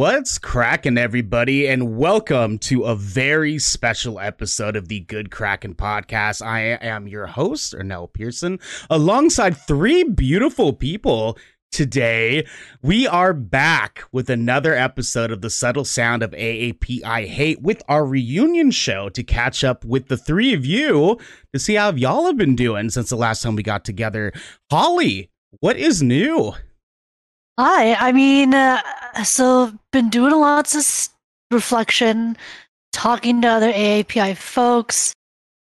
What's cracking, everybody, and welcome to a very special episode of the Good Kraken podcast. I am your host, Ernell Pearson, alongside three beautiful people. Today, we are back with another episode of the subtle sound of AAPI hate with our reunion show to catch up with the three of you to see how y'all have been doing since the last time we got together. Holly, what is new? Hi, I mean, uh, so been doing a lots of reflection, talking to other AAPI folks.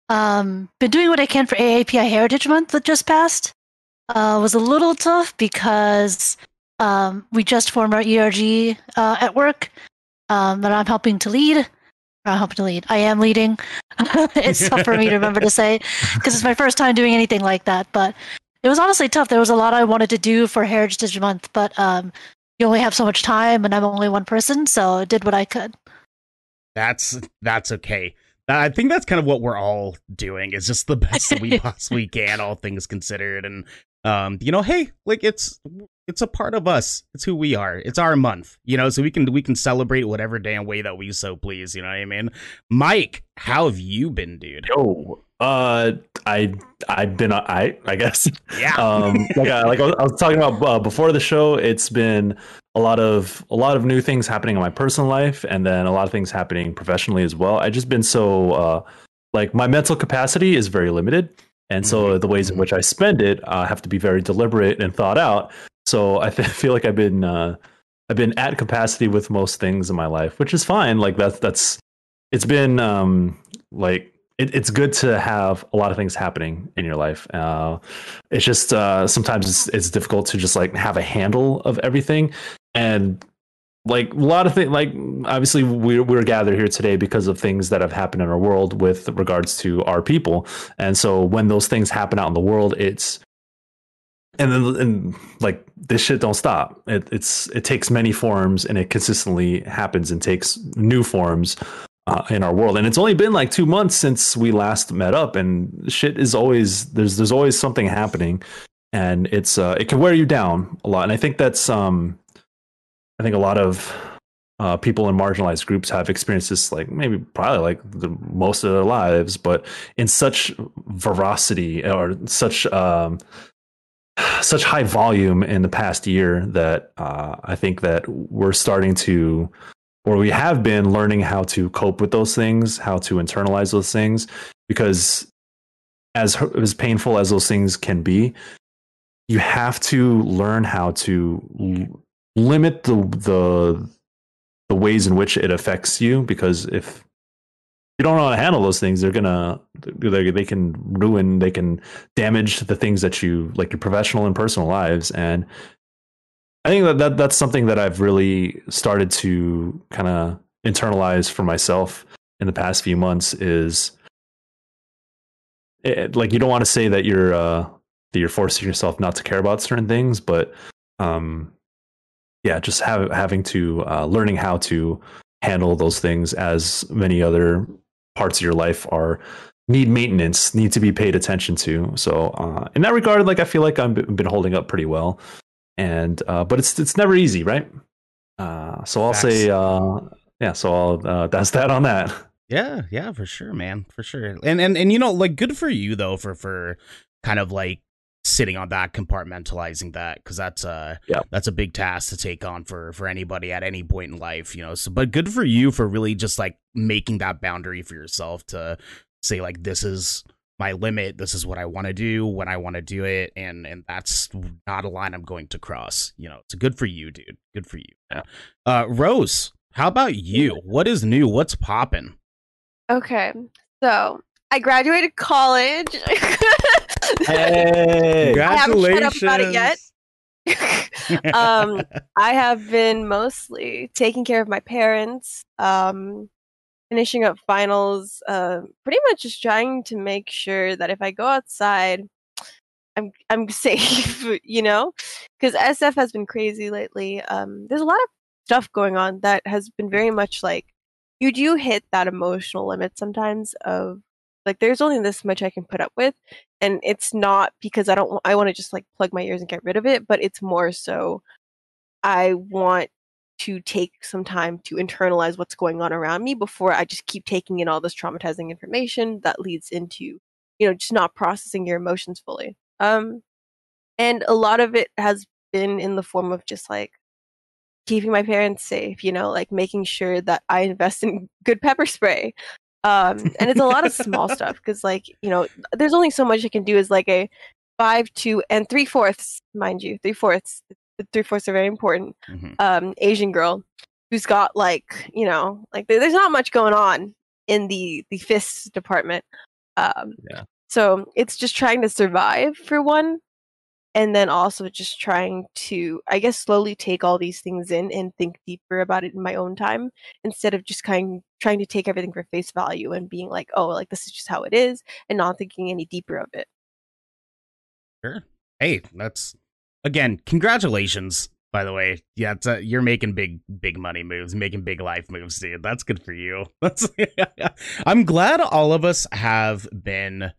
Um, been doing what I can for AAPI Heritage Month that just passed. Uh, was a little tough because um, we just formed our ERG uh, at work um, that I'm helping to lead. I'm helping to lead. I am leading. it's tough for me to remember to say because it's my first time doing anything like that. But it was honestly tough. There was a lot I wanted to do for Heritage Month, but um, you only have so much time, and I'm only one person, so I did what I could. That's that's okay. I think that's kind of what we're all doing. Is just the best that we possibly can, all things considered, and um, you know, hey, like it's it's a part of us. It's who we are. It's our month, you know, so we can we can celebrate whatever damn way that we so please. You know what I mean? Mike, how have you been, dude? Oh, uh, I I've been I I guess yeah. Um, like I, like I was, I was talking about uh, before the show, it's been a lot of a lot of new things happening in my personal life, and then a lot of things happening professionally as well. I just been so uh, like my mental capacity is very limited, and so mm-hmm. the ways in which I spend it uh, have to be very deliberate and thought out. So I th- feel like I've been uh, I've been at capacity with most things in my life, which is fine. Like that's that's it's been um, like it, it's good to have a lot of things happening in your life. Uh, it's just uh, sometimes it's, it's difficult to just like have a handle of everything, and like a lot of things. Like obviously, we we're gathered here today because of things that have happened in our world with regards to our people, and so when those things happen out in the world, it's and then and like this shit don't stop. It, it's it takes many forms and it consistently happens and takes new forms uh, in our world. And it's only been like two months since we last met up, and shit is always there's there's always something happening, and it's uh, it can wear you down a lot. And I think that's um, I think a lot of uh, people in marginalized groups have experienced this like maybe probably like the most of their lives, but in such veracity or such um, such high volume in the past year that uh, I think that we're starting to or we have been learning how to cope with those things, how to internalize those things, because as as painful as those things can be, you have to learn how to limit the the the ways in which it affects you. Because if you don't know how to handle those things, they're gonna they, they can ruin, they can damage the things that you like your professional and personal lives, and I think that, that that's something that I've really started to kind of internalize for myself in the past few months is it, like you don't want to say that you're uh, that you're forcing yourself not to care about certain things, but um, yeah, just have, having to uh, learning how to handle those things as many other parts of your life are need maintenance, need to be paid attention to. So uh, in that regard, like I feel like I've been holding up pretty well and uh, but it's it's never easy, right? Uh, so I'll Facts. say, uh, yeah. So I'll uh, that's that on that. Yeah, yeah, for sure, man, for sure. And and and you know, like, good for you though for for kind of like sitting on that compartmentalizing that because that's a yeah that's a big task to take on for for anybody at any point in life you know so but good for you for really just like making that boundary for yourself to say like this is my limit this is what i want to do when i want to do it and and that's not a line i'm going to cross you know it's good for you dude good for you. Yeah. uh rose how about you? What is new? What's popping okay so i graduated college. Hey! Congratulations i haven't shut up about it yet. Um i have been mostly taking care of my parents um finishing up finals, uh, pretty much just trying to make sure that if I go outside, I'm I'm safe, you know, because SF has been crazy lately. Um, there's a lot of stuff going on that has been very much like you do hit that emotional limit sometimes of like there's only this much I can put up with, and it's not because I don't I want to just like plug my ears and get rid of it, but it's more so I want to take some time to internalize what's going on around me before I just keep taking in all this traumatizing information that leads into, you know, just not processing your emotions fully. Um, and a lot of it has been in the form of just like keeping my parents safe, you know, like making sure that I invest in good pepper spray. Um, and it's a lot of small stuff because, like, you know, there's only so much I can do as like a five, two, and three fourths, mind you, three fourths. The three fourths are very important. Mm-hmm. Um, Asian girl who's got like, you know, like there's not much going on in the the fists department. Um, yeah. So it's just trying to survive for one, and then also just trying to i guess slowly take all these things in and think deeper about it in my own time instead of just kind of trying to take everything for face value and being like oh like this is just how it is and not thinking any deeper of it sure hey that's again congratulations by the way yeah uh, you're making big big money moves making big life moves dude that's good for you i'm glad all of us have been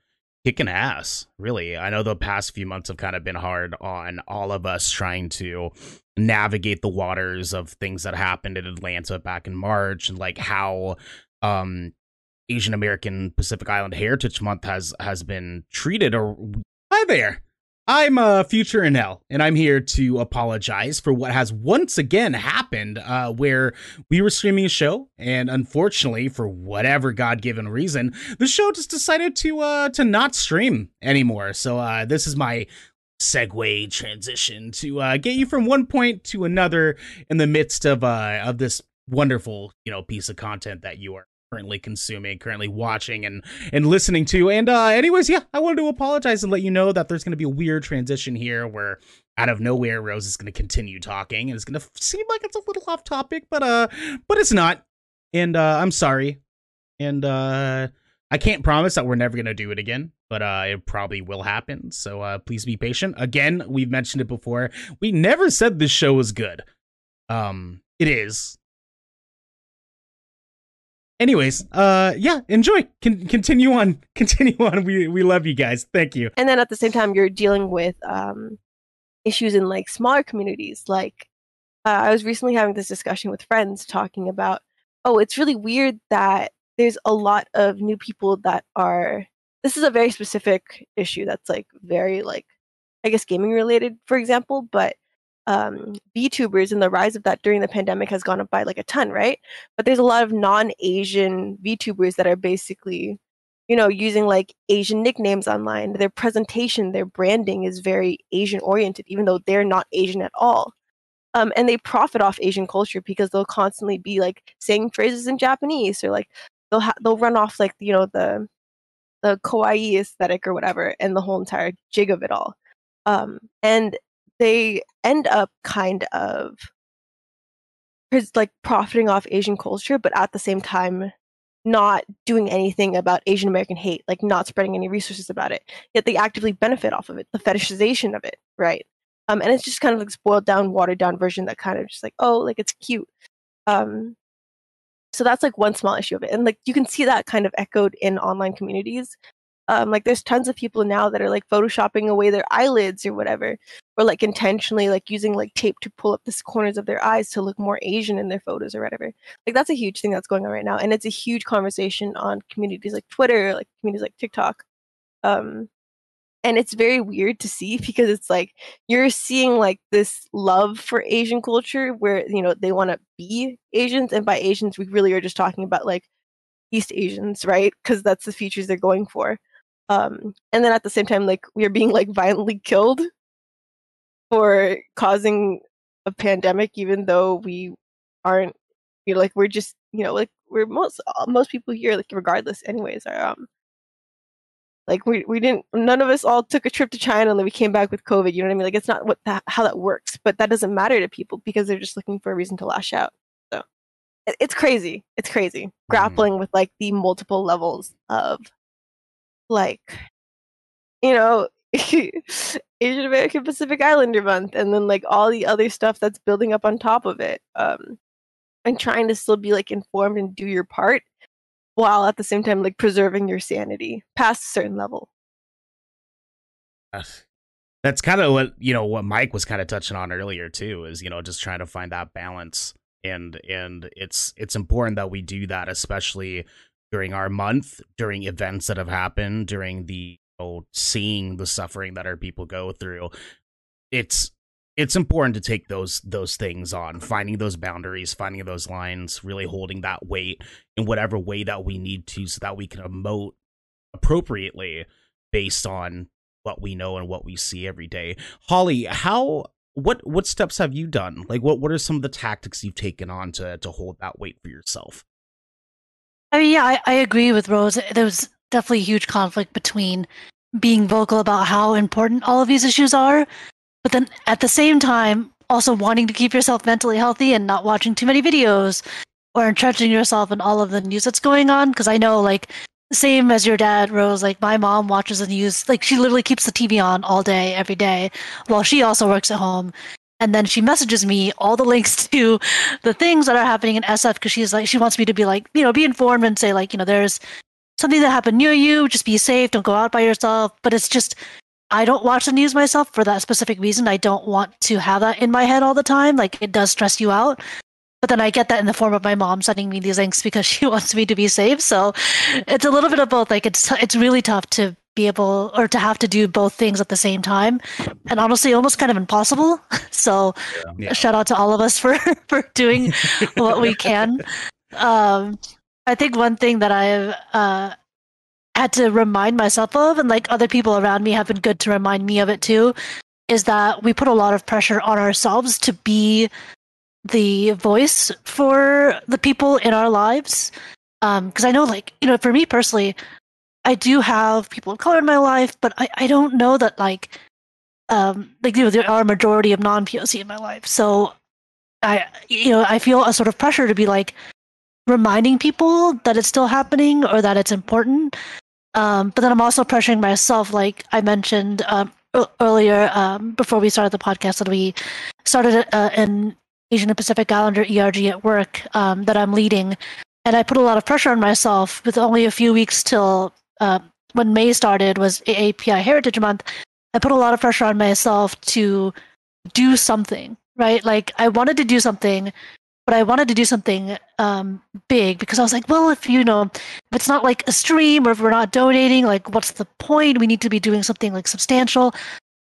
kicking ass, really. I know the past few months have kind of been hard on all of us trying to navigate the waters of things that happened in Atlanta back in March and like how um Asian American Pacific Island Heritage Month has has been treated or hi there. I'm uh, Future Ernell, and I'm here to apologize for what has once again happened, uh, where we were streaming a show, and unfortunately, for whatever God-given reason, the show just decided to uh, to not stream anymore. So uh, this is my segue transition to uh, get you from one point to another in the midst of uh, of this wonderful, you know, piece of content that you are currently consuming, currently watching and and listening to. And uh anyways, yeah, I wanted to apologize and let you know that there's going to be a weird transition here where out of nowhere Rose is going to continue talking and it's going to seem like it's a little off topic, but uh but it's not. And uh I'm sorry. And uh I can't promise that we're never going to do it again, but uh, it probably will happen. So uh, please be patient. Again, we've mentioned it before. We never said this show was good. Um, it is anyways uh yeah enjoy. Con- continue on continue on. We we love you guys. Thank you. And then at the same time you're dealing with um issues in like smaller communities. Like uh, i was recently having this discussion with friends talking about oh it's really weird that there's a lot of new people that are this is a very specific issue that's like very like i guess gaming related for example but um, VTubers and the rise of that during the pandemic has gone up by like a ton, right? But there's a lot of non-Asian VTubers that are basically, you know, using like Asian nicknames online. Their presentation, their branding is very Asian oriented, even though they're not Asian at all. Um, and they profit off Asian culture because they'll constantly be like saying phrases in Japanese or like they'll ha- they'll run off like you know the the kawaii aesthetic or whatever and the whole entire jig of it all. Um, and they end up kind of like profiting off Asian culture, but at the same time not doing anything about Asian American hate, like not spreading any resources about it. Yet they actively benefit off of it, the fetishization of it, right? Um, and it's just kind of like spoiled down, watered down version that kind of just like, oh, like it's cute. Um, so that's like one small issue of it, and like you can see that kind of echoed in online communities um, like there's tons of people now that are like photoshopping away their eyelids or whatever or like intentionally like using like tape to pull up the corners of their eyes to look more asian in their photos or whatever. Like that's a huge thing that's going on right now and it's a huge conversation on communities like twitter like communities like tiktok um and it's very weird to see because it's like you're seeing like this love for asian culture where you know they want to be asians and by asians we really are just talking about like east asians right? Because that's the features they're going for um, and then at the same time, like we are being like violently killed for causing a pandemic, even though we aren't. You know, like we're just you know like we're most uh, most people here like regardless anyways are um like we we didn't none of us all took a trip to China and then we came back with COVID. You know what I mean? Like it's not what that, how that works, but that doesn't matter to people because they're just looking for a reason to lash out. So it, it's crazy. It's crazy mm. grappling with like the multiple levels of like you know Asian American Pacific Islander month and then like all the other stuff that's building up on top of it um and trying to still be like informed and do your part while at the same time like preserving your sanity past a certain level. That's kind of what you know what mike was kind of touching on earlier too is you know just trying to find that balance and and it's it's important that we do that especially during our month during events that have happened during the know, seeing the suffering that our people go through. It's it's important to take those those things on finding those boundaries finding those lines really holding that weight in whatever way that we need to so that we can emote appropriately based on what we know and what we see every day. Holly how what what steps have you done? Like what what are some of the tactics you've taken on to to hold that weight for yourself I mean, yeah, I, I agree with Rose. There was definitely a huge conflict between being vocal about how important all of these issues are but then at the same time, also wanting to keep yourself mentally healthy and not watching too many videos or entrenching yourself in all of the news that's going on. Because I know, like, same as your dad, Rose, like, my mom watches the news. Like, she literally keeps the TV on all day, every day, while she also works at home. And then she messages me all the links to the things that are happening in SF because she's like, she wants me to be like, you know, be informed and say, like, you know, there's something that happened near you. Just be safe. Don't go out by yourself. But it's just, I don't watch the news myself for that specific reason. I don't want to have that in my head all the time. Like it does stress you out. But then I get that in the form of my mom sending me these links because she wants me to be safe. So it's a little bit of both. Like it's it's really tough to be able or to have to do both things at the same time, and honestly, almost kind of impossible. So yeah. shout out to all of us for for doing what we can. Um, I think one thing that I've uh, had to remind myself of, and like other people around me have been good to remind me of it too, is that we put a lot of pressure on ourselves to be the voice for the people in our lives. Because um, I know, like, you know, for me personally, I do have people of color in my life, but I, I don't know that, like, um, like, you know, there are a majority of non POC in my life. So I, you know, I feel a sort of pressure to be like, reminding people that it's still happening or that it's important um, but then I'm also pressuring myself, like I mentioned um, earlier um, before we started the podcast, that we started uh, an Asian and Pacific Islander ERG at work um, that I'm leading, and I put a lot of pressure on myself with only a few weeks till uh, when May started was API Heritage Month. I put a lot of pressure on myself to do something, right? Like I wanted to do something but I wanted to do something um, big because I was like, well, if you know, if it's not like a stream or if we're not donating, like, what's the point? We need to be doing something like substantial.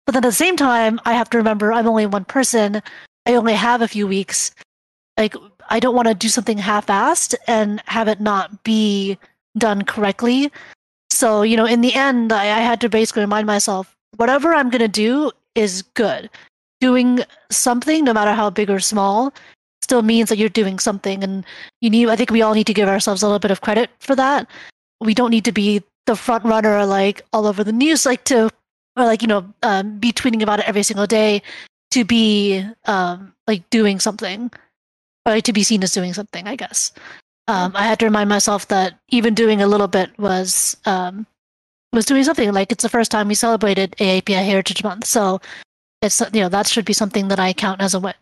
But then at the same time, I have to remember I'm only one person. I only have a few weeks. Like, I don't want to do something half-assed and have it not be done correctly. So, you know, in the end, I, I had to basically remind myself, whatever I'm going to do is good. Doing something, no matter how big or small, still means that you're doing something and you need i think we all need to give ourselves a little bit of credit for that we don't need to be the front runner like all over the news like to or like you know um, be tweeting about it every single day to be um, like doing something or like to be seen as doing something i guess um, i had to remind myself that even doing a little bit was um, was doing something like it's the first time we celebrated aapi heritage month so it's you know that should be something that i count as a win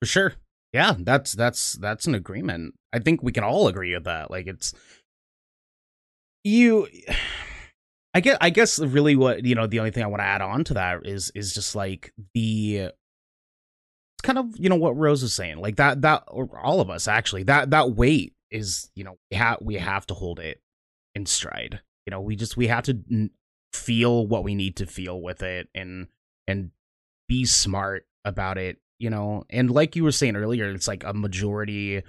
for sure. Yeah, that's that's that's an agreement. I think we can all agree with that. Like it's you I guess I guess really what you know the only thing I want to add on to that is is just like the it's kind of you know what Rose is saying like that that or all of us actually that that weight is you know we have we have to hold it in stride you know we just we have to feel what we need to feel with it and and be smart about it you know? And like you were saying earlier it's like a majority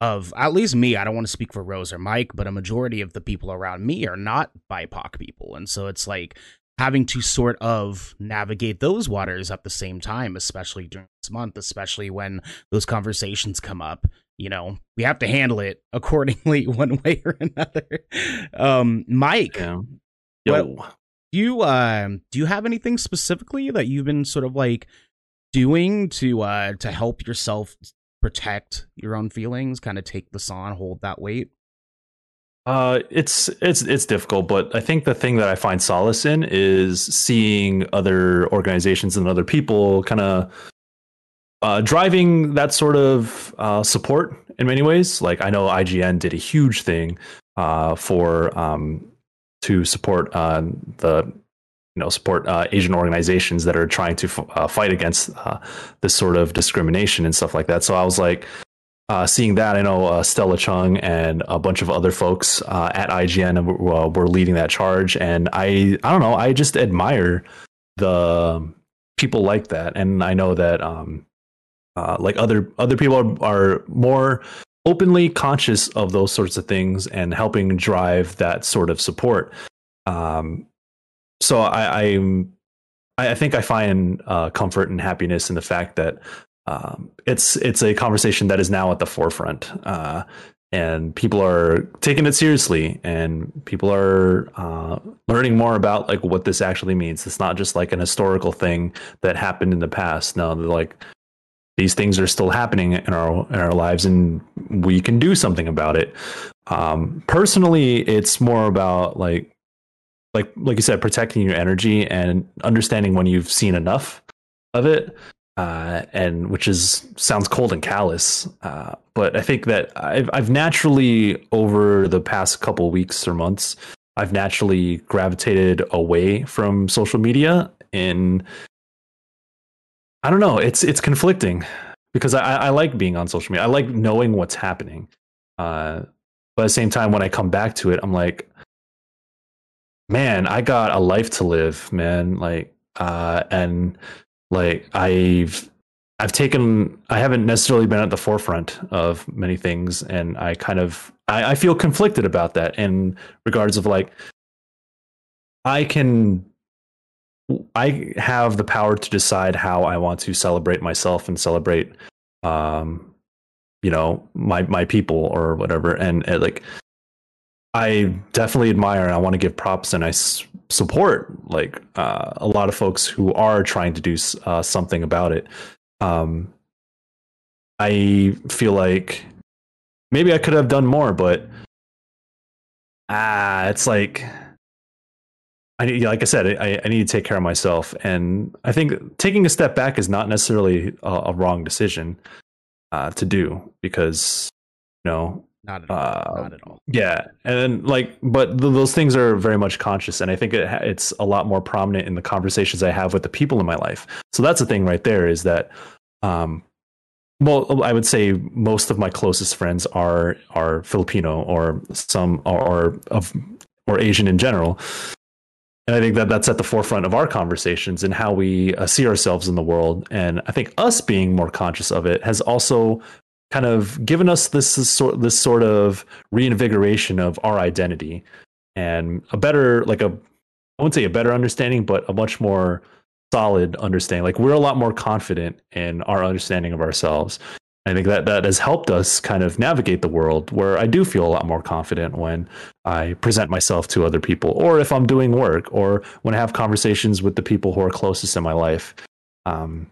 of at least me i don't want to speak for rose or mike but a majority of the people around me are not bipoc people and so it's like having to sort of navigate those waters at the same time especially during this month especially when those conversations come up you know we have to handle it accordingly one way or another um mike yeah. Yo. What, you uh, do you have anything specifically that you've been sort of like doing to uh to help yourself protect your own feelings kind of take this on hold that weight uh it's it's it's difficult but i think the thing that i find solace in is seeing other organizations and other people kind of uh, driving that sort of uh, support in many ways like i know ign did a huge thing uh, for um, to support uh, the you know support uh, Asian organizations that are trying to f- fight against this sort of discrimination and stuff like that. So I was like, uh, seeing that, I know uh, Stella Chung and a bunch of other folks uh, at IGN were, were, leading that charge, and I I don't know, I just admire the people like that, and I know that um, like other other people are, are more openly conscious of those sorts of things and helping drive that sort of support. Um, so I, I'm, I think I find uh, comfort and happiness in the fact that um, it's it's a conversation that is now at the forefront, uh, and people are taking it seriously, and people are uh, learning more about like what this actually means. It's not just like an historical thing that happened in the past. No, like these things are still happening in our in our lives, and we can do something about it. Um, personally, it's more about like like like you said, protecting your energy and understanding when you've seen enough of it. Uh, and which is sounds cold and callous, uh, but I think that I've I've naturally over the past couple weeks or months, I've naturally gravitated away from social media and I don't know. It's it's conflicting because I, I like being on social media. I like knowing what's happening. Uh, but at the same time, when I come back to it, I'm like, man, I got a life to live, man. Like, uh, and like I've I've taken I haven't necessarily been at the forefront of many things, and I kind of I, I feel conflicted about that in regards of like I can I have the power to decide how I want to celebrate myself and celebrate, um, you know, my my people or whatever. And, and like, I definitely admire and I want to give props and I support like uh, a lot of folks who are trying to do uh, something about it. Um, I feel like maybe I could have done more, but ah, it's like I need, like I said, I, I need to take care of myself, and I think taking a step back is not necessarily a, a wrong decision uh, to do because you know not at all. Uh, not at all. Yeah, and like, but th- those things are very much conscious, and I think it, it's a lot more prominent in the conversations I have with the people in my life. So that's the thing right there is that, um, well, I would say most of my closest friends are are Filipino or some or of or Asian in general, and I think that that's at the forefront of our conversations and how we uh, see ourselves in the world. And I think us being more conscious of it has also kind of given us this, this sort this sort of reinvigoration of our identity and a better like a I wouldn't say a better understanding, but a much more solid understanding. Like we're a lot more confident in our understanding of ourselves. I think that that has helped us kind of navigate the world where I do feel a lot more confident when I present myself to other people, or if I'm doing work, or when I have conversations with the people who are closest in my life. Um,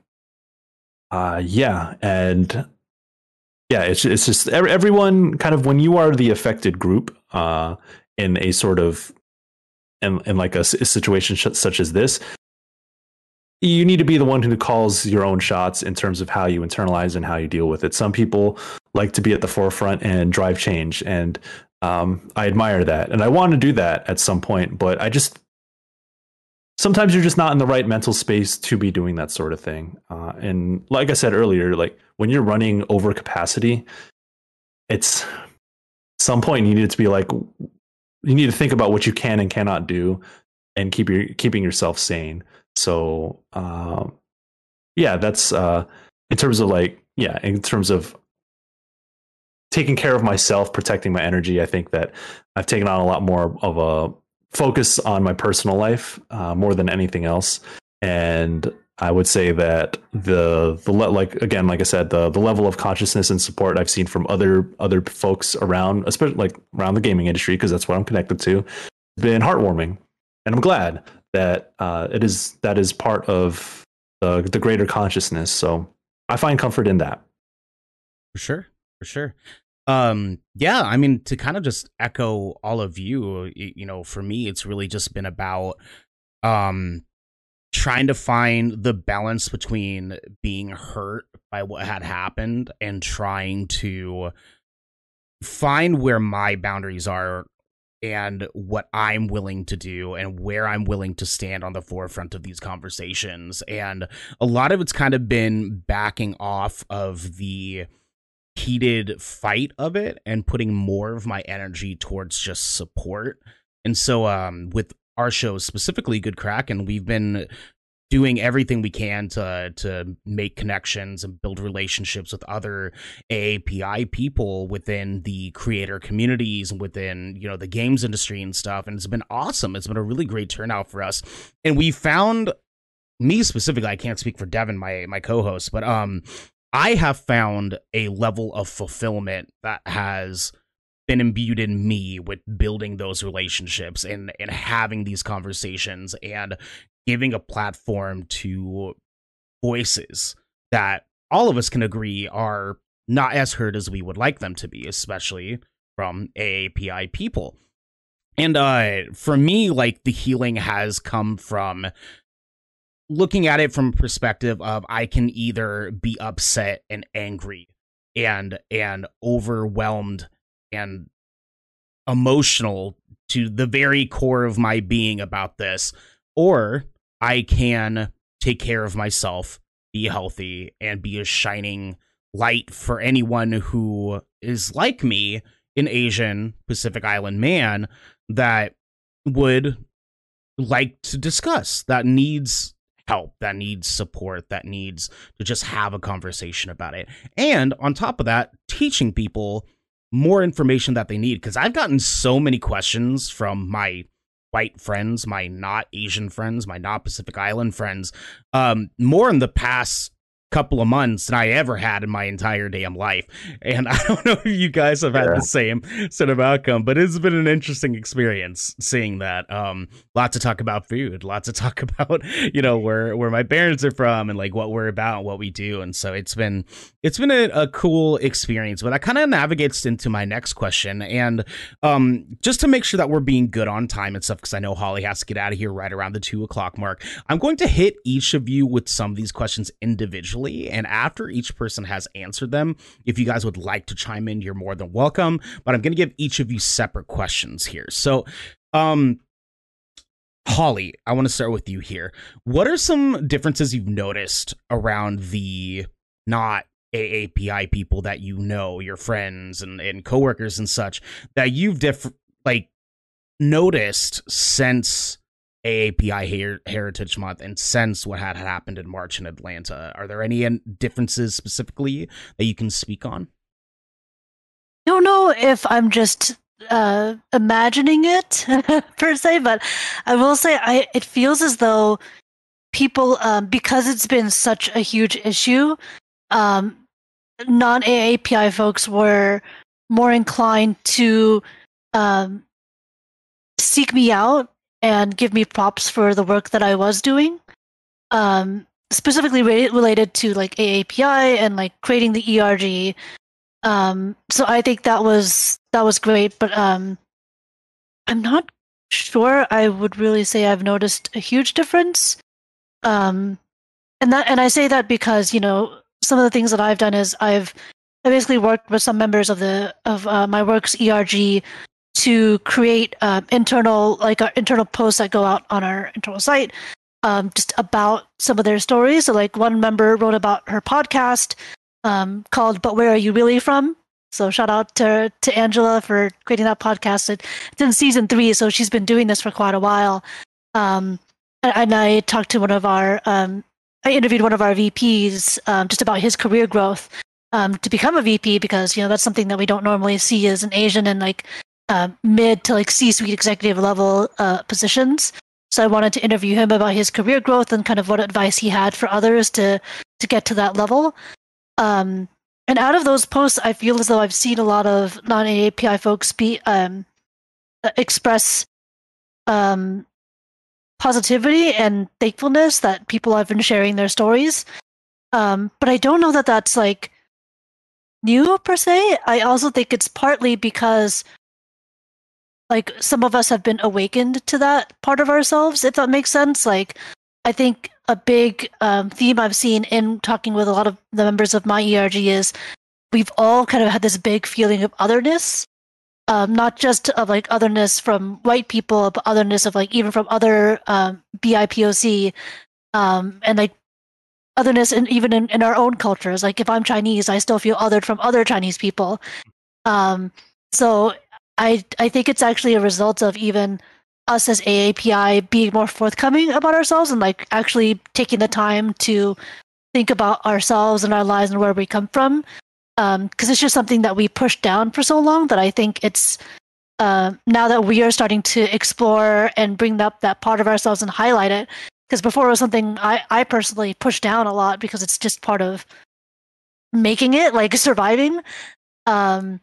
uh, yeah, and yeah, it's it's just everyone kind of when you are the affected group uh, in a sort of in, in like a, a situation such as this, you need to be the one who calls your own shots in terms of how you internalize and how you deal with it. Some people like to be at the forefront and drive change, and um, I admire that, and I want to do that at some point. But I just sometimes you're just not in the right mental space to be doing that sort of thing. Uh, and like I said earlier, like when you're running over capacity, it's some point you need to be like you need to think about what you can and cannot do, and keep your keeping yourself sane. So um, yeah, that's uh, in terms of like yeah, in terms of taking care of myself, protecting my energy. I think that I've taken on a lot more of a focus on my personal life uh, more than anything else, and I would say that the the le- like again, like I said, the the level of consciousness and support I've seen from other other folks around, especially like around the gaming industry, because that's what I'm connected to, been heartwarming, and I'm glad that uh, it is that is part of the the greater consciousness. So I find comfort in that. For sure, for sure. Um, yeah, I mean, to kind of just echo all of you, you know, for me, it's really just been about um trying to find the balance between being hurt by what had happened and trying to find where my boundaries are and what I'm willing to do and where I'm willing to stand on the forefront of these conversations. And a lot of it's kind of been backing off of the heated fight of it and putting more of my energy towards just support. And so um with our show specifically Good Crack and we've been doing everything we can to to make connections and build relationships with other AAPI people within the creator communities and within you know the games industry and stuff. And it's been awesome. It's been a really great turnout for us. And we found me specifically I can't speak for Devin my my co-host but um I have found a level of fulfillment that has been imbued in me with building those relationships and and having these conversations and giving a platform to voices that all of us can agree are not as heard as we would like them to be, especially from AAPI people. And uh, for me, like the healing has come from looking at it from a perspective of I can either be upset and angry and and overwhelmed and emotional to the very core of my being about this or I can take care of myself, be healthy and be a shining light for anyone who is like me an Asian Pacific Island man that would like to discuss that needs help, that needs support, that needs to just have a conversation about it. And on top of that, teaching people more information that they need. Because I've gotten so many questions from my white friends, my not Asian friends, my not Pacific Island friends, um, more in the past couple of months than I ever had in my entire damn life. And I don't know if you guys have had yeah. the same sort of outcome, but it's been an interesting experience seeing that. Um, lots of talk about food, lots of talk about, you know, where where my parents are from and like what we're about, what we do. And so it's been it's been a, a cool experience. But that kind of navigates into my next question. And um, just to make sure that we're being good on time and stuff, because I know Holly has to get out of here right around the two o'clock mark. I'm going to hit each of you with some of these questions individually and after each person has answered them, if you guys would like to chime in, you're more than welcome. But I'm going to give each of you separate questions here. So, um, Holly, I want to start with you here. What are some differences you've noticed around the not AAPI people that you know, your friends and, and coworkers and such, that you've diff- like noticed since AAPI Her- Heritage Month and since what had happened in March in Atlanta. Are there any differences specifically that you can speak on? I don't know if I'm just uh, imagining it per se, but I will say I it feels as though people um, because it's been such a huge issue, um, non AAPI folks were more inclined to um, seek me out and give me props for the work that I was doing. Um, specifically re- related to like AAPI and like creating the ERG. Um, so I think that was that was great, but um, I'm not sure I would really say I've noticed a huge difference. Um, and that and I say that because you know some of the things that I've done is I've I basically worked with some members of the of uh, my work's ERG to create uh, internal like our internal posts that go out on our internal site um, just about some of their stories. So like one member wrote about her podcast um, called but where are you really from? So shout out to to angela for creating that podcast. It's in season three so she's been doing this for quite a while. Um, and i talked to one of our um, i interviewed one of our vps um, just about his career growth um, to become a vp because you know that's something that we don't normally see as an asian and like uh, mid to like C-suite executive level uh, positions. So I wanted to interview him about his career growth and kind of what advice he had for others to to get to that level. Um, and out of those posts, I feel as though I've seen a lot of non-AAPI folks be um, express um, positivity and thankfulness that people have been sharing their stories. Um, but I don't know that that's like new per se. I also think it's partly because like some of us have been awakened to that part of ourselves if that makes sense like i think a big um, theme i've seen in talking with a lot of the members of my erg is we've all kind of had this big feeling of otherness um, not just of like otherness from white people, but otherness of like even from other um, BIPOC, um, and like otherness, and even in, in our own cultures. Like if I'm Chinese, I still feel othered from other Chinese people. Um, so I I think it's actually a result of even us as AAPI being more forthcoming about ourselves and like actually taking the time to think about ourselves and our lives and where we come from because um, it's just something that we pushed down for so long that I think it's uh, now that we are starting to explore and bring up that part of ourselves and highlight it. Because before it was something I, I personally pushed down a lot because it's just part of making it, like surviving. Um,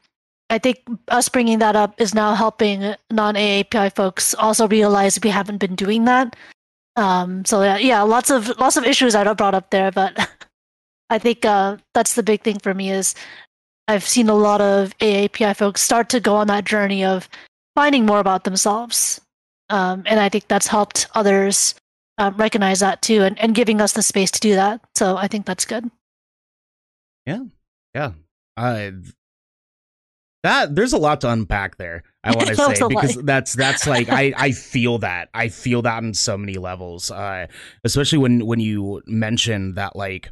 I think us bringing that up is now helping non AAPI folks also realize we haven't been doing that. Um, so yeah, yeah, lots of lots of issues I brought up there, but I think uh, that's the big thing for me is I've seen a lot of AAPI folks start to go on that journey of finding more about themselves. Um, and I think that's helped others um, recognize that too and, and giving us the space to do that. So I think that's good. Yeah. Yeah. Uh, that there's a lot to unpack there. I want to say because that's that's like I I feel that I feel that on so many levels. Uh, especially when when you mention that like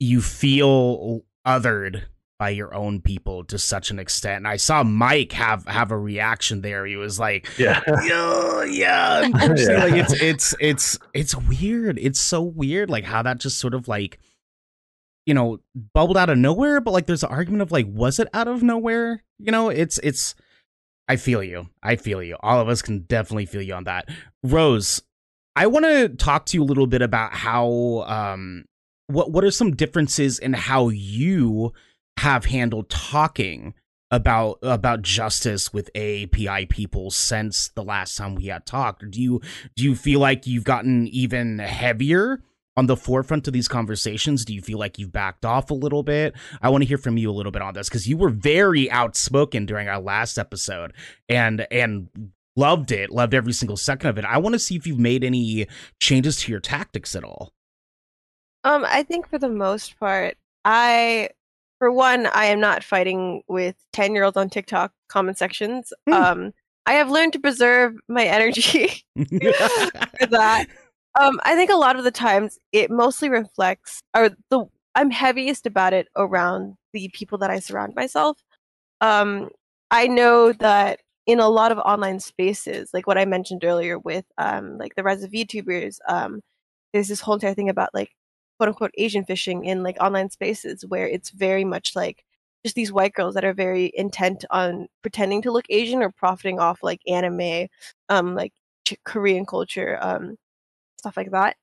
you feel othered by your own people to such an extent. And I saw Mike have have a reaction there. He was like, "Yeah, yeah, yeah." yeah. Like it's it's it's it's weird. It's so weird, like how that just sort of like you know bubbled out of nowhere. But like, there's an argument of like, was it out of nowhere? You know, it's it's. I feel you. I feel you. All of us can definitely feel you on that. Rose, I want to talk to you a little bit about how um what what are some differences in how you have handled talking about about justice with AAPI people since the last time we had talked? do you do you feel like you've gotten even heavier on the forefront of these conversations? Do you feel like you've backed off a little bit? I want to hear from you a little bit on this because you were very outspoken during our last episode and and loved it, loved every single second of it. I want to see if you've made any changes to your tactics at all. Um, I think for the most part, I, for one, I am not fighting with 10 year olds on TikTok comment sections. Mm. Um, I have learned to preserve my energy for that. Um, I think a lot of the times it mostly reflects, or the I'm heaviest about it around the people that I surround myself. Um, I know that in a lot of online spaces, like what I mentioned earlier with um, like the rise of VTubers, um, there's this whole entire thing about like quote unquote Asian fishing in like online spaces where it's very much like just these white girls that are very intent on pretending to look Asian or profiting off like anime, um, like Korean culture, um, stuff like that.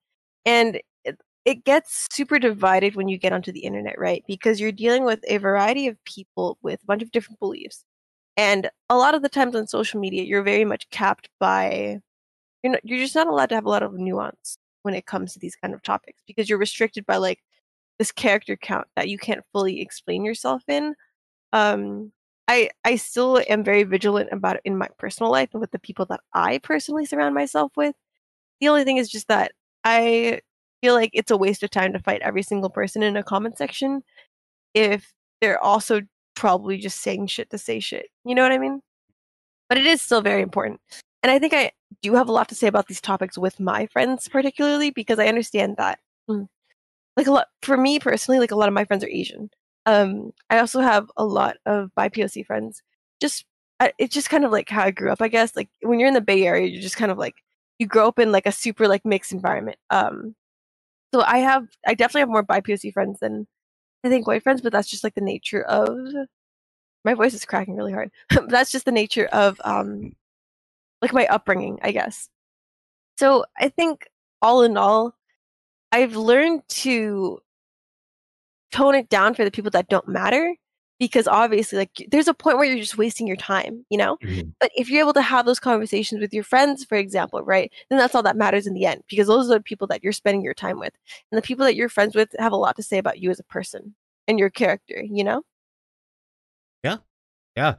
And it, it gets super divided when you get onto the internet, right? Because you're dealing with a variety of people with a bunch of different beliefs. And a lot of the times on social media, you're very much capped by, you're, not, you're just not allowed to have a lot of nuance when it comes to these kind of topics because you're restricted by like this character count that you can't fully explain yourself in. Um, I I still am very vigilant about it in my personal life and with the people that I personally surround myself with. The only thing is just that I feel like it's a waste of time to fight every single person in a comment section if they're also probably just saying shit to say shit. You know what I mean? But it is still very important. And I think I do have a lot to say about these topics with my friends, particularly because I understand that, mm, like a lot for me personally, like a lot of my friends are Asian. Um, I also have a lot of BIPOC friends. Just it's just kind of like how I grew up, I guess. Like when you're in the Bay Area, you're just kind of like you grow up in like a super like mixed environment. Um, so I have I definitely have more BIPOC friends than I think white friends, but that's just like the nature of my voice is cracking really hard. that's just the nature of um like my upbringing, I guess. So I think all in all, I've learned to tone it down for the people that don't matter because obviously like there's a point where you're just wasting your time you know? Mm-hmm. but if you're able to have those conversations with your friends for example right then that's all that matters in the end because those are the people that you're spending your time with and the people that you're friends with have a lot to say about you as a person and your character you know? Yeah. Yeah.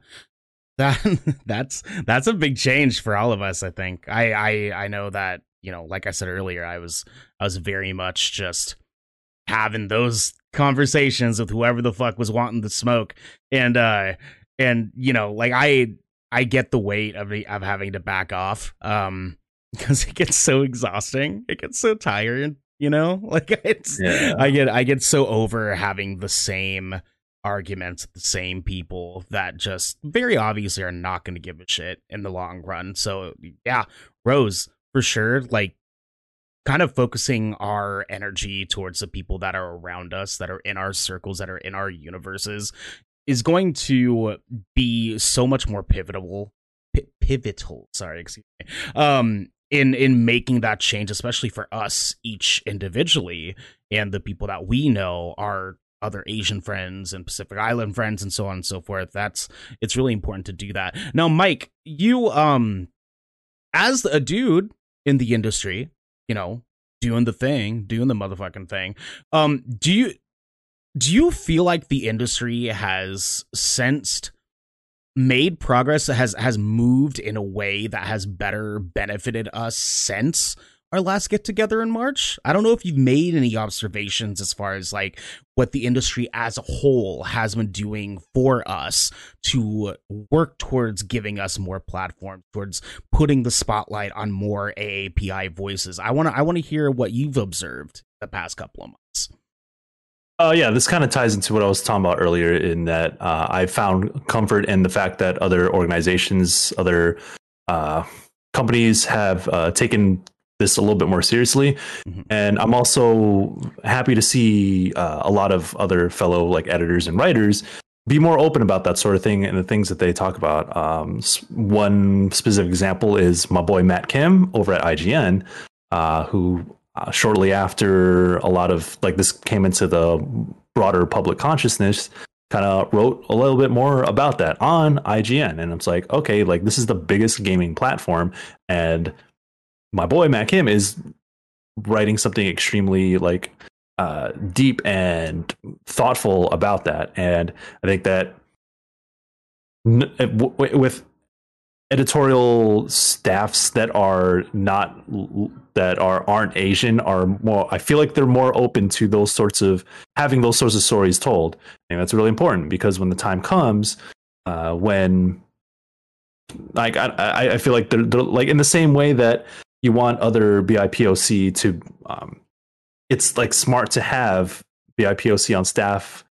That that's that's a big change for all of us i think. I i i know that you know like i said earlier i was i was very much just having those conversations with whoever the fuck was wanting the smoke and uh and you know, like I I get the weight of the, of having to back off, um, because it gets so exhausting. It gets so tired. You know, like it's yeah. I get I get so over having the same arguments with the same people that just very obviously are not going to give a shit in the long run. So yeah, Rose for sure. Like kind of focusing our energy towards the people that are around us, that are in our circles, that are in our universes, is going to be so much more pivotal. P- pivotal, sorry, excuse me. Um, in in making that change, especially for us each individually, and the people that we know are other Asian friends and Pacific Island friends and so on and so forth. That's it's really important to do that. Now, Mike, you um as a dude in the industry, you know, doing the thing, doing the motherfucking thing. Um, do you do you feel like the industry has sensed made progress has has moved in a way that has better benefited us since our last get together in March. I don't know if you've made any observations as far as like what the industry as a whole has been doing for us to work towards giving us more platforms, towards putting the spotlight on more AAPI voices. I want to I want to hear what you've observed the past couple of months. Uh, yeah, this kind of ties into what I was talking about earlier in that uh, I found comfort in the fact that other organizations, other uh, companies have uh, taken this a little bit more seriously. Mm-hmm. And I'm also happy to see uh, a lot of other fellow like editors and writers be more open about that sort of thing and the things that they talk about. Um, one specific example is my boy Matt Kim over at IGN, uh, who uh, shortly after a lot of like this came into the broader public consciousness kind of wrote a little bit more about that on IGN and it's like okay like this is the biggest gaming platform and my boy Matt Kim is writing something extremely like uh, deep and thoughtful about that, and I think that with editorial staffs that are not that are aren't Asian are more I feel like they're more open to those sorts of having those sorts of stories told. And that's really important because when the time comes uh, when like I, I feel like they're, they're like in the same way that you want other BIPOC to um, it's like smart to have BIPOC on staff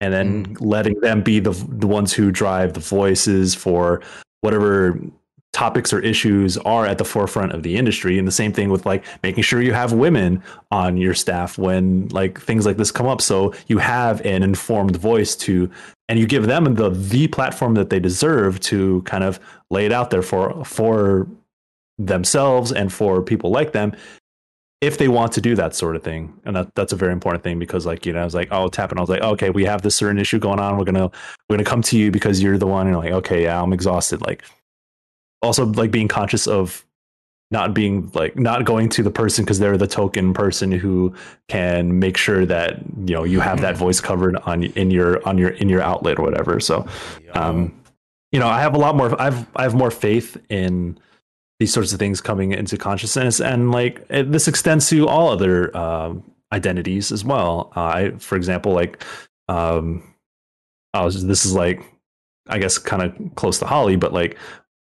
and then mm. letting them be the the ones who drive the voices for whatever topics or issues are at the forefront of the industry and the same thing with like making sure you have women on your staff when like things like this come up so you have an informed voice to and you give them the the platform that they deserve to kind of lay it out there for for themselves and for people like them if they want to do that sort of thing. And that, that's a very important thing because like you know i was like oh tap tapping i was like okay we have this certain issue going on. We're gonna we're gonna come to you because you're the one. And like okay yeah i'm exhausted. Like also like being conscious of not being like not going to the person because they're the token person who can make sure that you know you have that voice covered on in your on your in your outlet or whatever. So um you know i have a lot more i've i have more faith in these sorts of things coming into consciousness. And like it, this extends to all other uh, identities as well. Uh, i for example like um I was, this is like i guess kind of close to holly but like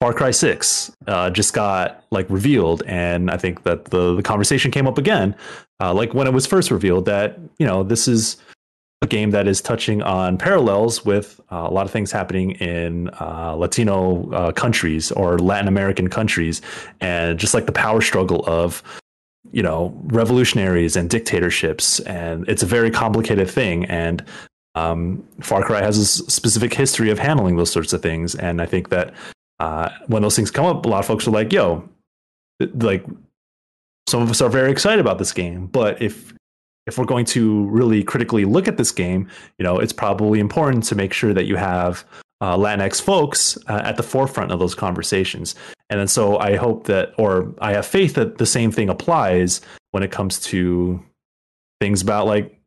far cry 6 uh, just got like revealed. And i think that the, the conversation came up again uh, like when it was first revealed that you know this is a game that is touching on parallels with uh, a lot of things happening in uh, Latino uh, countries or Latin American countries, and just like the power struggle of you know revolutionaries and dictatorships, and it's a very complicated thing. And um, Far Cry has a specific history of handling those sorts of things, and I think that uh, when those things come up, a lot of folks are like, "Yo, like." Some of us are very excited about this game, but if if we're going to really critically look at this game, you know, it's probably important to make sure that you have uh, Latinx folks uh, at the forefront of those conversations. And then so I hope that, or I have faith that the same thing applies when it comes to things about like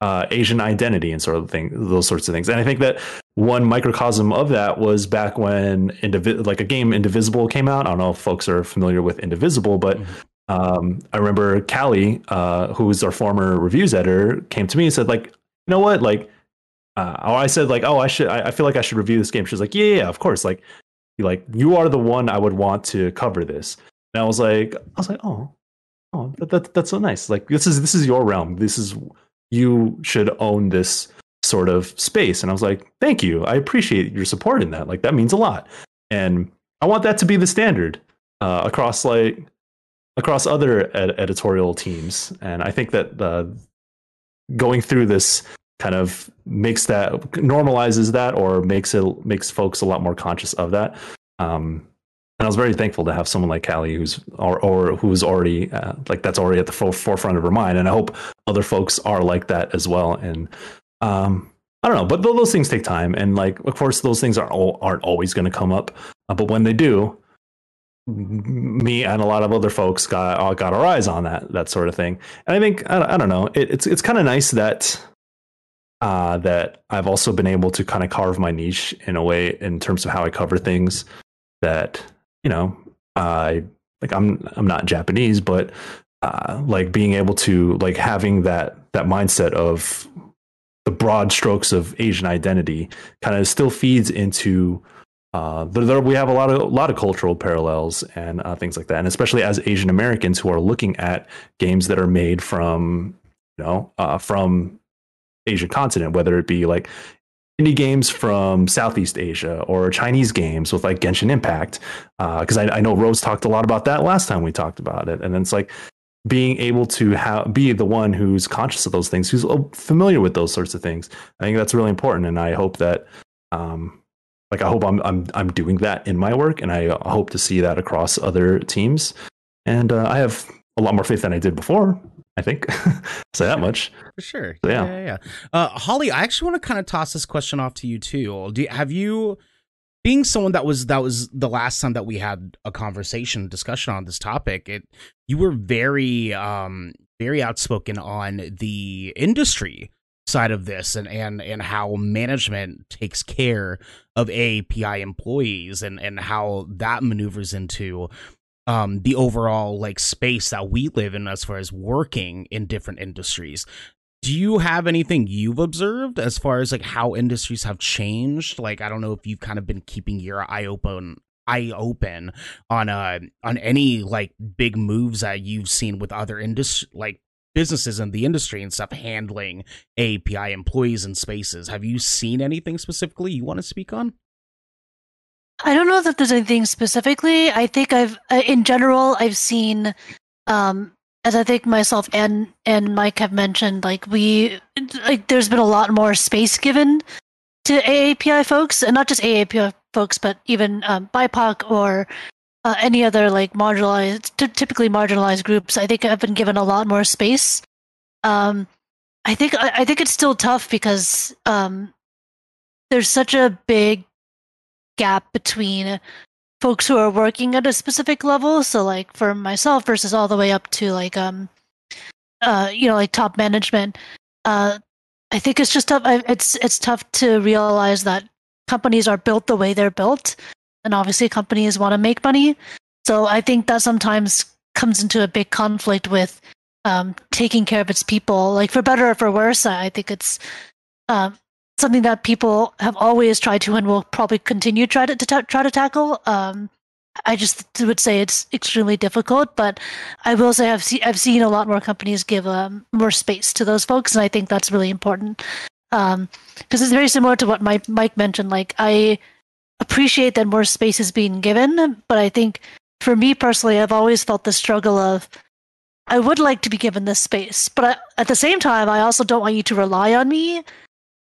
uh, Asian identity and sort of thing, those sorts of things. And I think that one microcosm of that was back when Indivi- like a game Indivisible came out. I don't know if folks are familiar with Indivisible, but mm-hmm um, I remember Callie, uh, who was our former reviews editor, came to me and said, like, you know what, like, uh, oh, I said like, oh, I should, I, I, feel like I should review this game. She's like, yeah, yeah, of course. Like, like you are the one I would want to cover this. And I was like, I was like, oh, oh, that, that, that's so nice. Like this is this is your realm. This is you should own this sort of space. And I was like, thank you. I appreciate your support in that. Like that means a lot. And I want that to be the standard uh, across like across other ed- editorial teams. And I think that uh, going through this kind of makes that normalizes that or makes it makes folks a lot more conscious of that. Um, and I was very thankful to have someone like Callie who's or, or who's already uh, like that's already at the forefront of her mind, and I hope other folks are like that as well. And um, I don't know, but those things take time, and like of course those things aren't aren't always going to come up, uh, but when they do, me and a lot of other folks got uh, got our eyes on that that sort of thing. And I think I, I don't know, it, it's it's kind of nice that uh, that I've also been able to kind of carve my niche in a way in terms of how I cover things that you know, I like I'm I'm not Japanese, but uh, like being able to like having that that mindset of the broad strokes of Asian identity kind of still feeds into uh, there, there, we have a lot of a lot of cultural parallels and uh, things like that, and especially as Asian Americans who are looking at games that are made from you know uh, from Asian continent, whether it be like indie games from Southeast Asia or Chinese games with like Genshin Impact. Because uh, I, I, know Rose talked a lot about that last time we talked about it, and it's like being able to have be the one who's conscious of those things, who's uh, familiar with those sorts of things. I think that's really important, and I hope that. Um, like I hope I'm I'm I'm doing that in my work, and I hope to see that across other teams. And uh, I have a lot more faith than I did before. I think. Say that much. For sure. So, yeah. Yeah, yeah. Uh, Holly, I actually want to kind of toss this question off to you too. Do you, have you being someone that was that was the last time that we had a conversation discussion on this topic, it you were very um very outspoken on the industry side of this and and and how management takes care of API employees and and how that maneuvers into um the overall like space that we live in as far as working in different industries. Do you have anything you've observed as far as like how industries have changed? Like i don't know if you've kind of been keeping your eye open eye open on uh on any like big moves that you've seen with other industry like businesses and the industry and stuff handling API employees and spaces. Have you seen anything specifically you want to speak on? I don't know that there's anything specifically. I think I've, uh, in general, I've seen, um, as I think myself and and Mike have mentioned, like we, like there's been a lot more space given to AAPI folks, and not just AAPI folks, but even um, BIPOC or uh, any other like marginalized, t- typically marginalized groups. I think have been given a lot more space. Um, I think I, I think it's still tough because um, there's such a big gap between folks who are working at a specific level. So like for myself versus all the way up to like um uh you know like top management. Uh I think it's just tough it's it's tough to realize that companies are built the way they're built and obviously companies want to make money. So I think that sometimes comes into a big conflict with um, taking care of its people. Like for better or for worse, I think it's um, something that people have always tried to and will probably continue try to, to t- try to tackle. Um, I just would say it's extremely difficult, but I will say I've seen I've seen a lot more companies give um, more space to those folks, and I think that's really important because um, it's very similar to what Mike mentioned. Like I appreciate that more space is being given, but I think for me personally, I've always felt the struggle of I would like to be given this space, but I, at the same time, I also don't want you to rely on me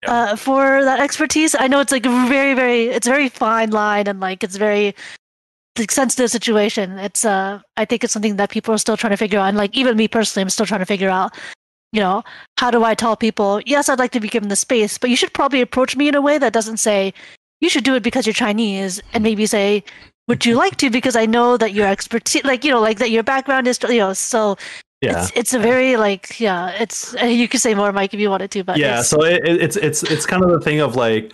uh, for that expertise. I know it's like very, very, it's a very fine line and like it's very sensitive situation. It's uh, I think it's something that people are still trying to figure out. And like even me personally, I'm still trying to figure out. You know, how do I tell people? Yes, I'd like to be given the space, but you should probably approach me in a way that doesn't say you should do it because you're Chinese, and maybe say, would you like to? Because I know that your expertise, like you know, like that your background is, you know, so yeah. It's, it's a very like yeah it's uh, you could say more mike if you wanted to but yeah so it, it's it's it's kind of the thing of like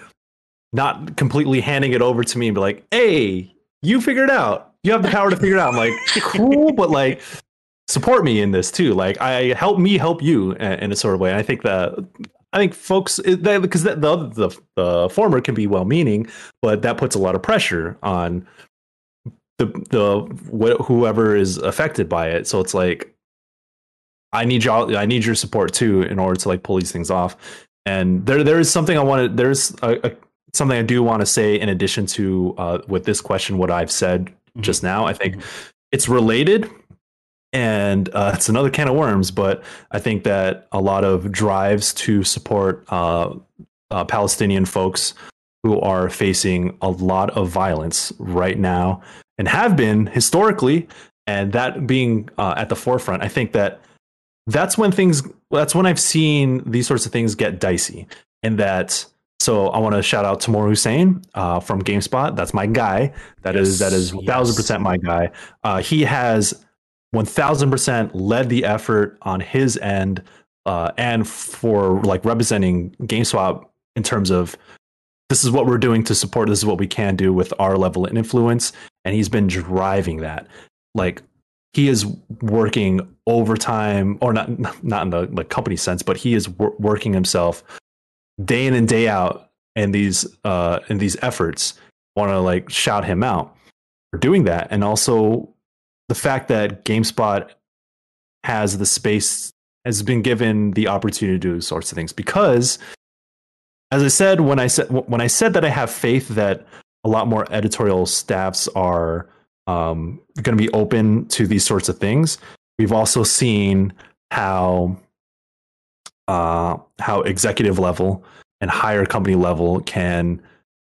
not completely handing it over to me and be like hey you figure it out you have the power to figure it out i'm like cool but like support me in this too like i help me help you in a sort of way and i think that I think folks because the, the the the former can be well-meaning, but that puts a lot of pressure on the the wh- whoever is affected by it. So it's like I need y'all I need your support too in order to like pull these things off. And there there is something I want to there's a, a, something I do want to say in addition to uh, with this question what I've said mm-hmm. just now. I think mm-hmm. it's related and uh, it's another can of worms. But I think that a lot of drives to support uh, uh, Palestinian folks who are facing a lot of violence right now and have been historically, and that being uh, at the forefront, I think that that's when things that's when I've seen these sorts of things get dicey, and that. So I want to shout out Tamoor Hussain uh, from GameSpot. That's my guy. That yes, is that is thousand percent my guy. Uh, he has one thousand percent led the effort on his end, uh, and for like representing GameSpot in terms of this is what we're doing to support. This is what we can do with our level of influence, and he's been driving that. Like he is working overtime or not not in the like company sense but he is wor- working himself day in and day out in these uh in these efforts want to like shout him out for doing that and also the fact that GameSpot has the space has been given the opportunity to do sorts of things because as I said when I said when I said that I have faith that a lot more editorial staffs are um, going to be open to these sorts of things. We've also seen how uh, how executive level and higher company level can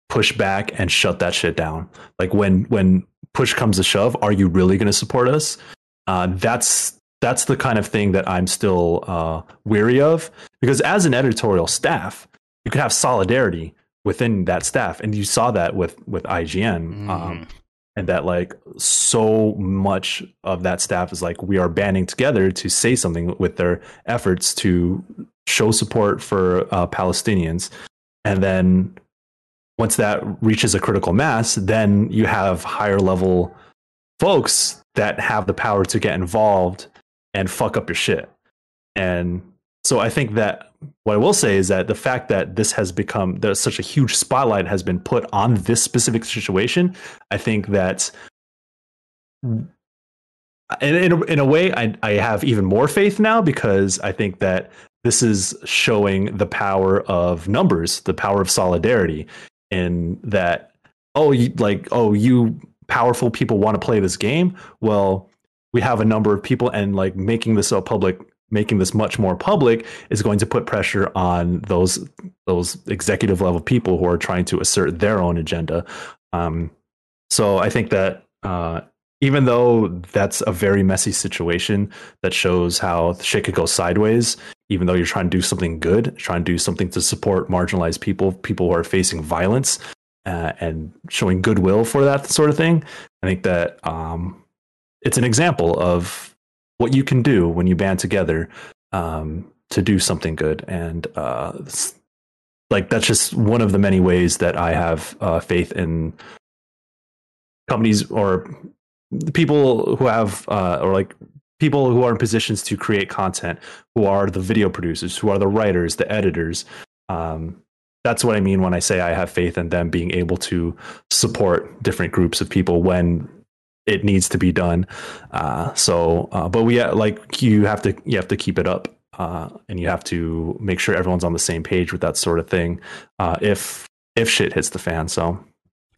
push back and shut that shit down. Like when when push comes to shove, are you really going to support us? Uh, that's that's the kind of thing that I'm still uh, weary of because as an editorial staff, you could have solidarity within that staff, and you saw that with with IGN. Mm. Um, and that like so much of that staff is like we are banding together to say something with their efforts to show support for uh, Palestinians, and then once that reaches a critical mass, then you have higher level folks that have the power to get involved and fuck up your shit. And so I think that what I will say is that the fact that this has become there's such a huge spotlight has been put on this specific situation, I think that in, in, a, in a way I, I have even more faith now because I think that this is showing the power of numbers, the power of solidarity, in that oh you, like oh you powerful people want to play this game. Well, we have a number of people and like making this a public making this much more public is going to put pressure on those those executive level people who are trying to assert their own agenda. Um, so I think that uh, even though that's a very messy situation that shows how shit could go sideways, even though you're trying to do something good, trying to do something to support marginalized people, people who are facing violence, uh, and showing goodwill for that sort of thing, I think that um, it's an example of what you can do when you band together um, to do something good. And uh, like that's just one of the many ways that I have uh, faith in companies or people who have uh, or like people who are in positions to create content, who are the video producers, who are the writers, the editors. Um, that's what I mean when I say I have faith in them being able to support different groups of people when it needs to be done. Uh, so, uh, but we uh, like you have to you have to keep it up, uh, and you have to make sure everyone's on the same page with that sort of thing. Uh, if if shit hits the fan, so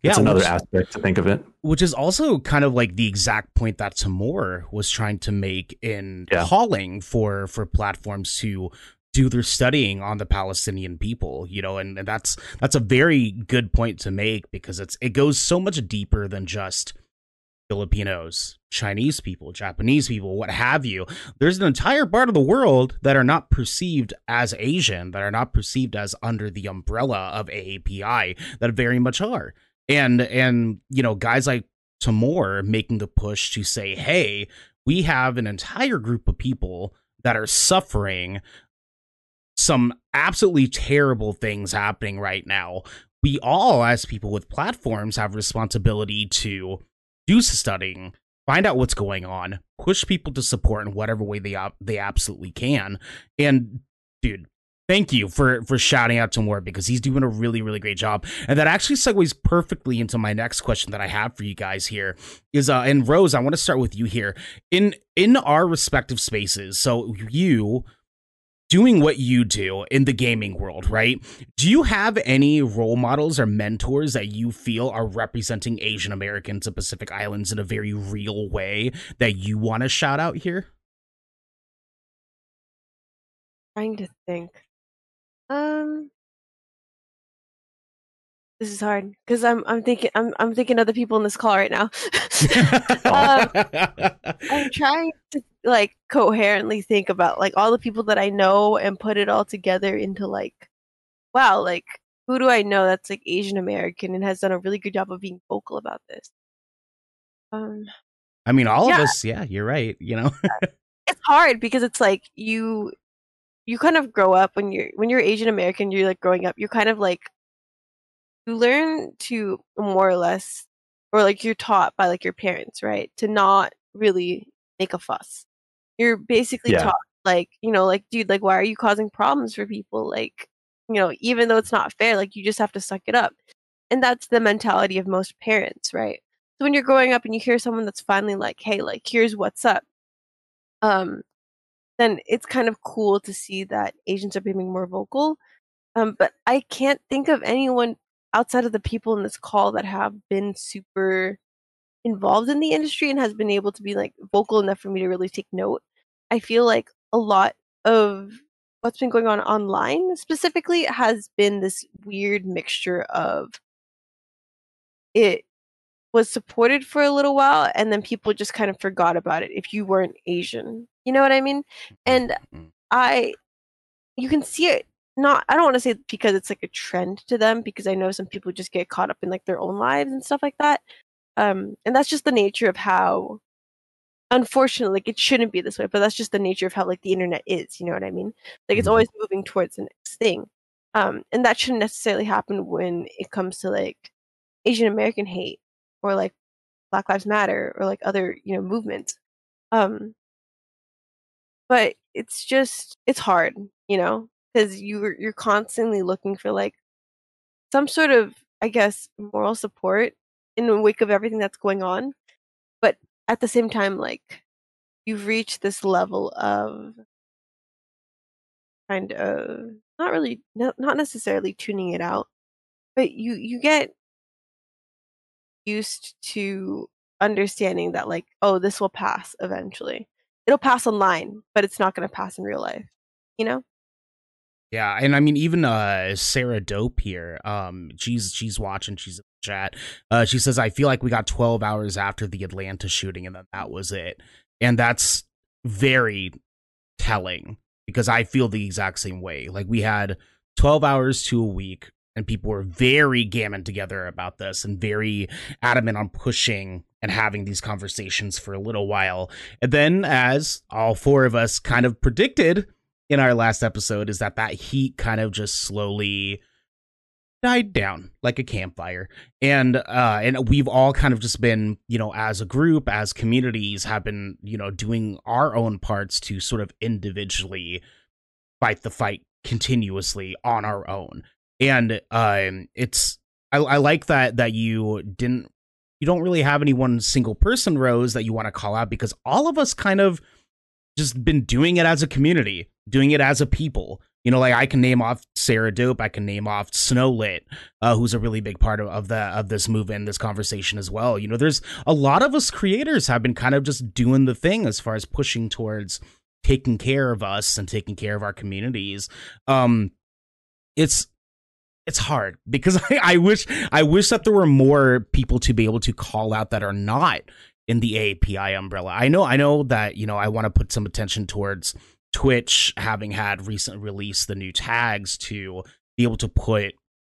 yeah, it's another which, aspect to think of it. Which is also kind of like the exact point that Tamoor was trying to make in yeah. calling for for platforms to do their studying on the Palestinian people, you know, and, and that's that's a very good point to make because it's it goes so much deeper than just Filipinos, Chinese people, Japanese people, what have you. There's an entire part of the world that are not perceived as Asian, that are not perceived as under the umbrella of AAPI, that very much are. And and you know, guys like Tamoor making the push to say, hey, we have an entire group of people that are suffering some absolutely terrible things happening right now. We all, as people with platforms, have responsibility to do studying, find out what's going on, push people to support in whatever way they they absolutely can. And dude, thank you for for shouting out Tamoor because he's doing a really really great job. And that actually segues perfectly into my next question that i have for you guys here is uh and rose i want to start with you here. In in our respective spaces so you doing what you do in the gaming world right? Do you have any role models or mentors that you feel are representing asian americans and pacific islands in a very real way that you want to shout out here? Trying to think um, this is hard because I'm I'm thinking I'm I'm thinking of the people in this call right now. um, I'm trying to like coherently think about like all the people that I know and put it all together into like, wow, like who do I know that's like Asian American and has done a really good job of being vocal about this. Um, I mean, all yeah. of us. Yeah, you're right. You know, it's hard because it's like you you kind of grow up when you're when you're Asian American, you're like growing up, you're kind of like you learn to more or less or like you're taught by like your parents, right? To not really make a fuss. You're basically yeah. taught like, you know, like dude, like why are you causing problems for people? Like, you know, even though it's not fair, like you just have to suck it up. And that's the mentality of most parents, right? So when you're growing up and you hear someone that's finally like, "Hey, like here's what's up." Um then it's kind of cool to see that Asians are becoming more vocal. Um, but I can't think of anyone outside of the people in this call that have been super involved in the industry and has been able to be like vocal enough for me to really take note. I feel like a lot of what's been going on online specifically has been this weird mixture of it was supported for a little while and then people just kind of forgot about it if you weren't Asian. You know what I mean? And mm-hmm. I you can see it not I don't want to say because it's like a trend to them because I know some people just get caught up in like their own lives and stuff like that. Um and that's just the nature of how unfortunately like it shouldn't be this way, but that's just the nature of how like the internet is, you know what I mean? Like it's mm-hmm. always moving towards the next thing. Um and that shouldn't necessarily happen when it comes to like Asian American hate or like Black Lives Matter or like other you know movements. Um, but it's just it's hard, you know, because you you're constantly looking for like some sort of I guess moral support in the wake of everything that's going on, but at the same time, like you've reached this level of kind of not really not necessarily tuning it out but you you get used to understanding that like oh this will pass eventually. It'll pass online but it's not going to pass in real life you know? Yeah and i mean even uh sarah dope here um she's she's watching she's in the chat uh she says i feel like we got 12 hours after the atlanta shooting and then that was it. And that's very telling because i feel the exact same way like we had 12 hours to a week and people were very gammon together about this and very adamant on pushing and having these conversations for a little while. And then, as all four of us kind of predicted in our last episode, is that that heat kind of just slowly died down like a campfire and uh and we've all kind of just been you know as a group as communities have been you know doing our own parts to sort of individually fight the fight continuously on our own and um, it's I, I like that that you didn't you don't really have any one single person rose that you want to call out because all of us kind of just been doing it as a community, doing it as a people. You know, like I can name off Sarah Dope, I can name off Snowlit, uh, who's a really big part of, of the of this movement, this conversation as well. You know, there's a lot of us creators have been kind of just doing the thing as far as pushing towards taking care of us and taking care of our communities. Um, it's it's hard because I, I, wish I wish that there were more people to be able to call out that are not in the API umbrella. I know I know that you know I want to put some attention towards Twitch having had recent release the new tags to be able to put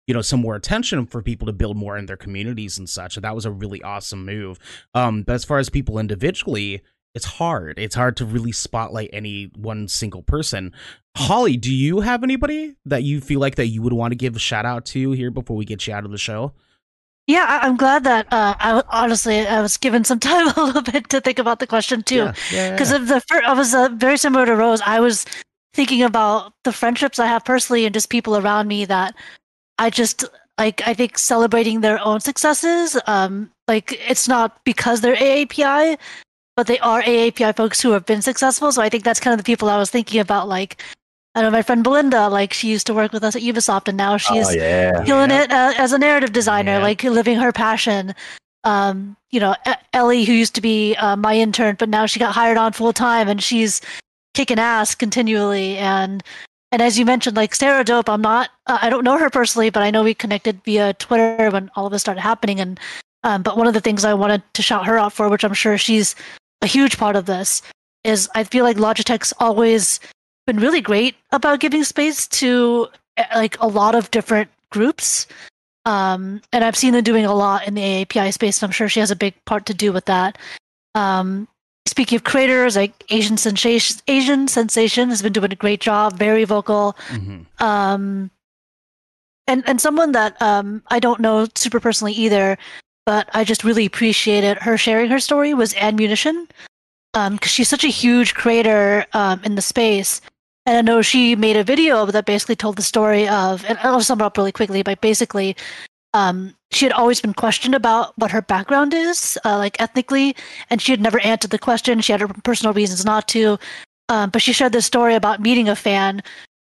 you know some more attention for people to build more in their communities and such. That was a really awesome move. Um, but as far as people individually, it's hard. It's hard to really spotlight any one single person. Holly, do you have anybody that you feel like that you would want to give a shout out to here before we get you out of the show? Yeah, I'm glad that uh, I honestly I was given some time a little bit to think about the question too, because yeah, yeah, yeah. the I was uh, very similar to Rose. I was thinking about the friendships I have personally and just people around me that I just like I think celebrating their own successes. Um, like it's not because they're AAPI, but they are AAPI folks who have been successful. So I think that's kind of the people I was thinking about. Like I know my friend Belinda, like she used to work with us at Ubisoft, and now she's oh, yeah. killing yeah. it uh, as a narrative designer, yeah. like living her passion. Um, you know, Ellie, who used to be uh, my intern, but now she got hired on full time, and she's kicking ass continually. And and as you mentioned, like Sarah Dope, I'm not, uh, I don't know her personally, but I know we connected via Twitter when all of this started happening. And um, but one of the things I wanted to shout her out for, which I'm sure she's a huge part of this, is I feel like Logitech's always been really great about giving space to eh, like a lot of different groups. Um, and I've seen them doing a lot in the AAPI space, and I'm sure she has a big part to do with that. Um, speaking of creators, like Asian Sensation, Asian Sensation has been doing a great job, very vocal. Mm-hmm. Um, and and someone that um, I don't know super personally either, but I just really appreciated her sharing her story was AnneMunition, because um, she's such a huge creator um, in the space. And I know she made a video that basically told the story of, and I'll sum it up really quickly, but basically, um, she had always been questioned about what her background is, uh, like ethnically, and she had never answered the question. She had her personal reasons not to. Um, but she shared this story about meeting a fan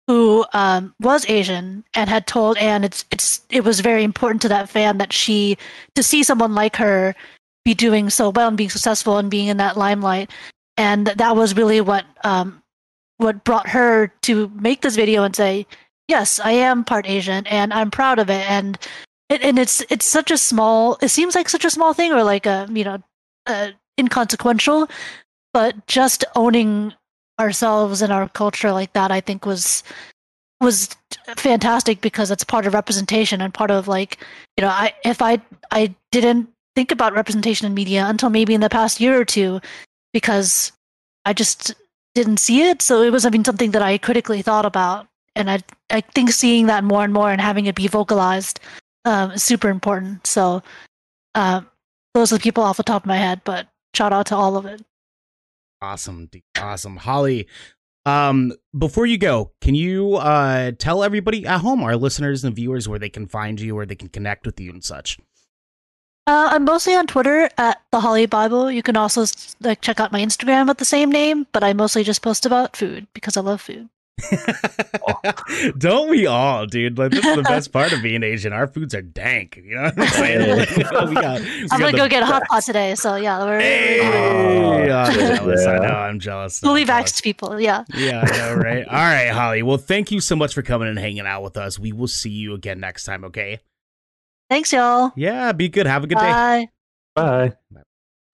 who um, was Asian and had told Anne it's it's it was very important to that fan that she to see someone like her be doing so well and being successful and being in that limelight, and that was really what um, what brought her to make this video and say, yes, I am part Asian and I'm proud of it, and and it's it's such a small. It seems like such a small thing or like a you know inconsequential, but just owning ourselves and our culture like that, I think was was fantastic because it's part of representation and part of like you know I if I I didn't think about representation in media until maybe in the past year or two because I just didn't see it. So it was I mean something that I critically thought about. And I I think seeing that more and more and having it be vocalized um, is super important. So uh, those are the people off the top of my head but shout out to all of it Awesome, awesome, Holly. Um, before you go, can you uh tell everybody at home, our listeners and viewers, where they can find you, where they can connect with you and such? Uh, I'm mostly on Twitter at the Holly Bible. You can also like check out my Instagram at the same name, but I mostly just post about food because I love food. Don't we all, dude? Like this is the best part of being Asian. Our foods are dank. You know what I'm saying? Like, we got, we I'm gonna go get a hot pot today. So yeah, we're, hey, we're, oh, I'm oh, jealous. Yeah. I know I'm jealous. Fully vaxxed people. Yeah. Yeah, I know, right? all right, Holly. Well, thank you so much for coming and hanging out with us. We will see you again next time. Okay. Thanks, y'all. Yeah. Be good. Have a good Bye. day. Bye. Bye.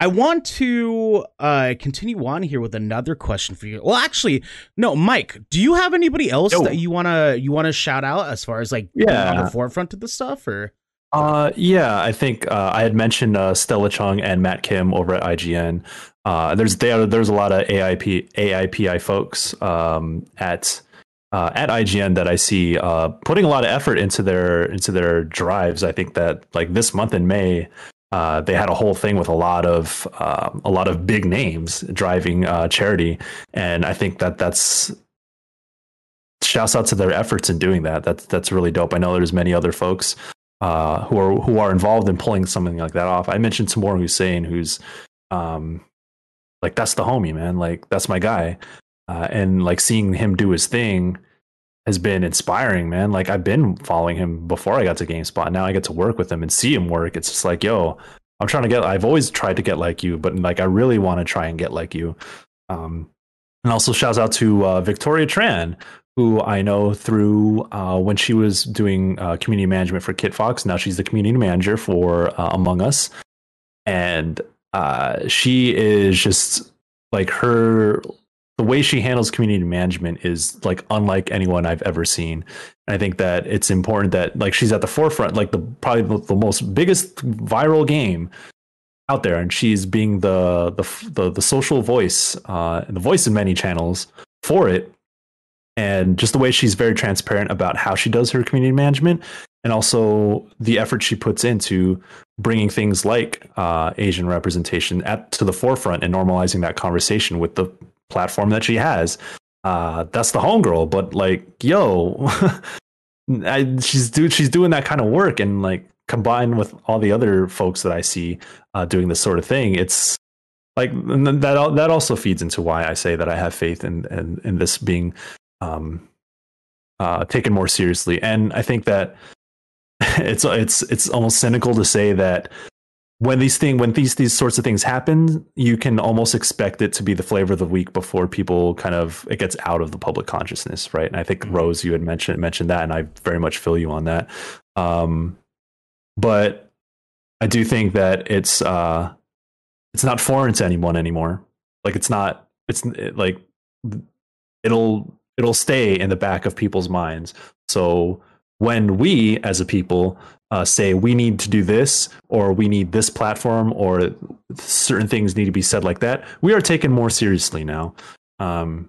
I want to uh, continue on here with another question for you. Well, actually, no, Mike. Do you have anybody else Yo. that you wanna you wanna shout out as far as like yeah. on the forefront of the stuff or? Uh, yeah, I think uh, I had mentioned uh, Stella Chung and Matt Kim over at IGN. Uh, there's there, there's a lot of AIP AIPI folks um, at uh, at IGN that I see uh, putting a lot of effort into their into their drives. I think that like this month in May, uh, they had a whole thing with a lot of uh, a lot of big names driving uh, charity, and I think that that's shouts out to their efforts in doing that. That's that's really dope. I know there's many other folks uh, who are who are involved in pulling something like that off. I mentioned Tamoor Hussain, who's um, like that's the homie, man. Like that's my guy, uh, and like seeing him do his thing has been inspiring, man. Like I've been following him before I got to GameSpot. Now I get to work with him and see him work. It's just like, yo, I'm trying to get. I've always tried to get like you, but like I really want to try and get like you. Um, and also shouts out to uh, Victoria Tran, who I know through uh, when she was doing uh, community management for Kitfox. Now she's the community manager for uh, Among Us, and uh, she is just like her the way she handles community management is like unlike anyone I've ever seen. And I think that it's important that like she's at the forefront, like the probably the, most biggest viral game out there, and she's being the the the, the social voice, uh, and the voice in many channels for it. And just the way she's very transparent about how she does her community management, and also the effort she puts into bringing things like uh, Asian representation at to the forefront and normalizing that conversation with the platform that she has. uh, that's the homegirl. But like, yo, I, she's she's doing that kind of work, and like combined with all the other folks that I see uh, doing this sort of thing, it's like that. That also feeds into why I say that I have faith in in, in this being um, uh, taken more seriously. And I think that it's it's it's almost cynical to say that when these thing when these these sorts of things happen, you can almost expect it to be the flavor of the week before people kind of it gets out of the public consciousness, right? And I think mm-hmm. Rose, you had mentioned mentioned that, and I very much feel you on that. Um, but I do think that it's uh, it's not foreign to anyone anymore. Like it's not it's it, like it'll it'll stay in the back of people's minds. So when we as a people uh, say we need to do this or we need this platform or certain things need to be said like that we are taken more seriously now. Um,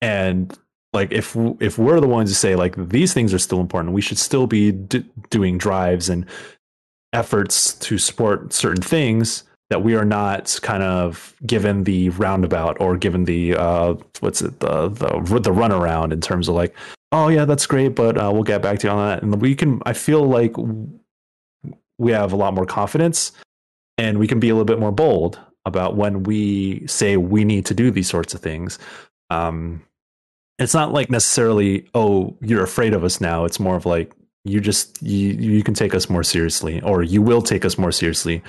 and like if if we're the ones to say like these things are still important we should still be d- doing drives and efforts to support certain things that we are not kind of given the roundabout or given the uh, what's it the the the runaround in terms of like oh yeah that's great but uh, we'll get back to you on that and we can I feel like we have a lot more confidence and we can be a little bit more bold about when we say we need to do these sorts of things. Um, it's not like necessarily oh you're afraid of us now. It's more of like you just you you can take us more seriously or you will take us more seriously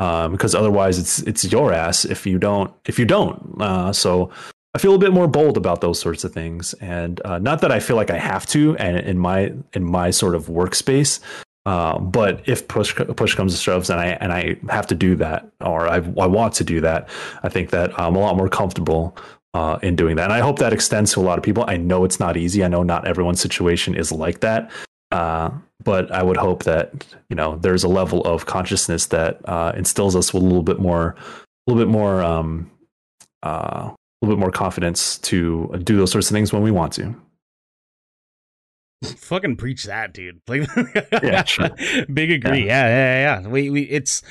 um, because otherwise it's it's your ass if you don't if you don't. Uh, so I feel a bit more bold about those sorts of things, and uh, not that I feel like I have to, and in my in my sort of workspace. Uh, but if push push comes to shoves, and I and I have to do that, or I, I want to do that, I think that I'm a lot more comfortable uh, in doing that. And I hope that extends to a lot of people. I know it's not easy. I know not everyone's situation is like that. Uh, but I would hope that you know there's a level of consciousness that uh, instills us with a little bit more, a little bit more, um, uh, little bit more confidence to do those sorts of things when we want to. Fucking preach that, dude! Like, yeah, sure. big agree. Yeah. yeah, yeah, yeah. We, we, it's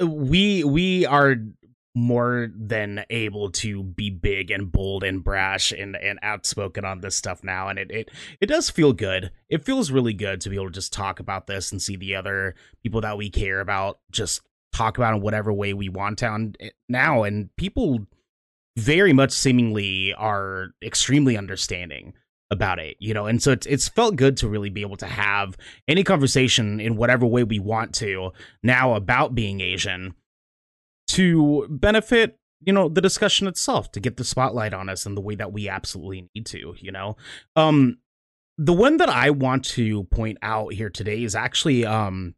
we, we are more than able to be big and bold and brash and, and outspoken on this stuff now and it, it it does feel good it feels really good to be able to just talk about this and see the other people that we care about just talk about in whatever way we want to now and people very much seemingly are extremely understanding about it you know? And so it's it's felt good to really be able to have any conversation in whatever way we want to now about being asian to benefit you know the discussion itself to get the spotlight on us in the way that we absolutely need to you know? Um the one that i want to point out here today is actually um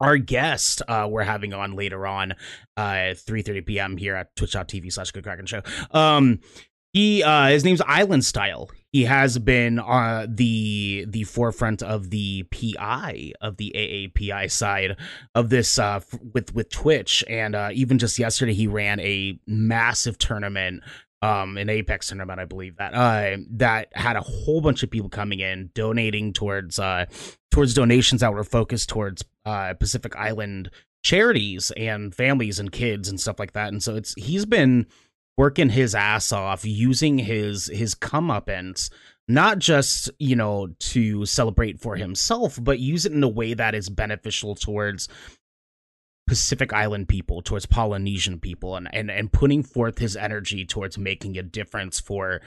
our guest uh we're having on later on uh 3 30 p.m here at twitch.tv slash good kraken show. Um he uh his name's island style. He has been uh the the forefront of the pi of the aapi side of this uh f- with with twitch. And uh even just yesterday he ran a massive tournament um an apex tournament i believe that uh that had a whole bunch of people coming in donating towards uh towards donations that were focused towards uh pacific island charities and families and kids and stuff like that. And so it's he's been working his ass off, using his his comeuppance, not just you know to celebrate for himself, but use it in a way that is beneficial towards Pacific Island people, towards Polynesian people, and and and putting forth his energy towards making a difference for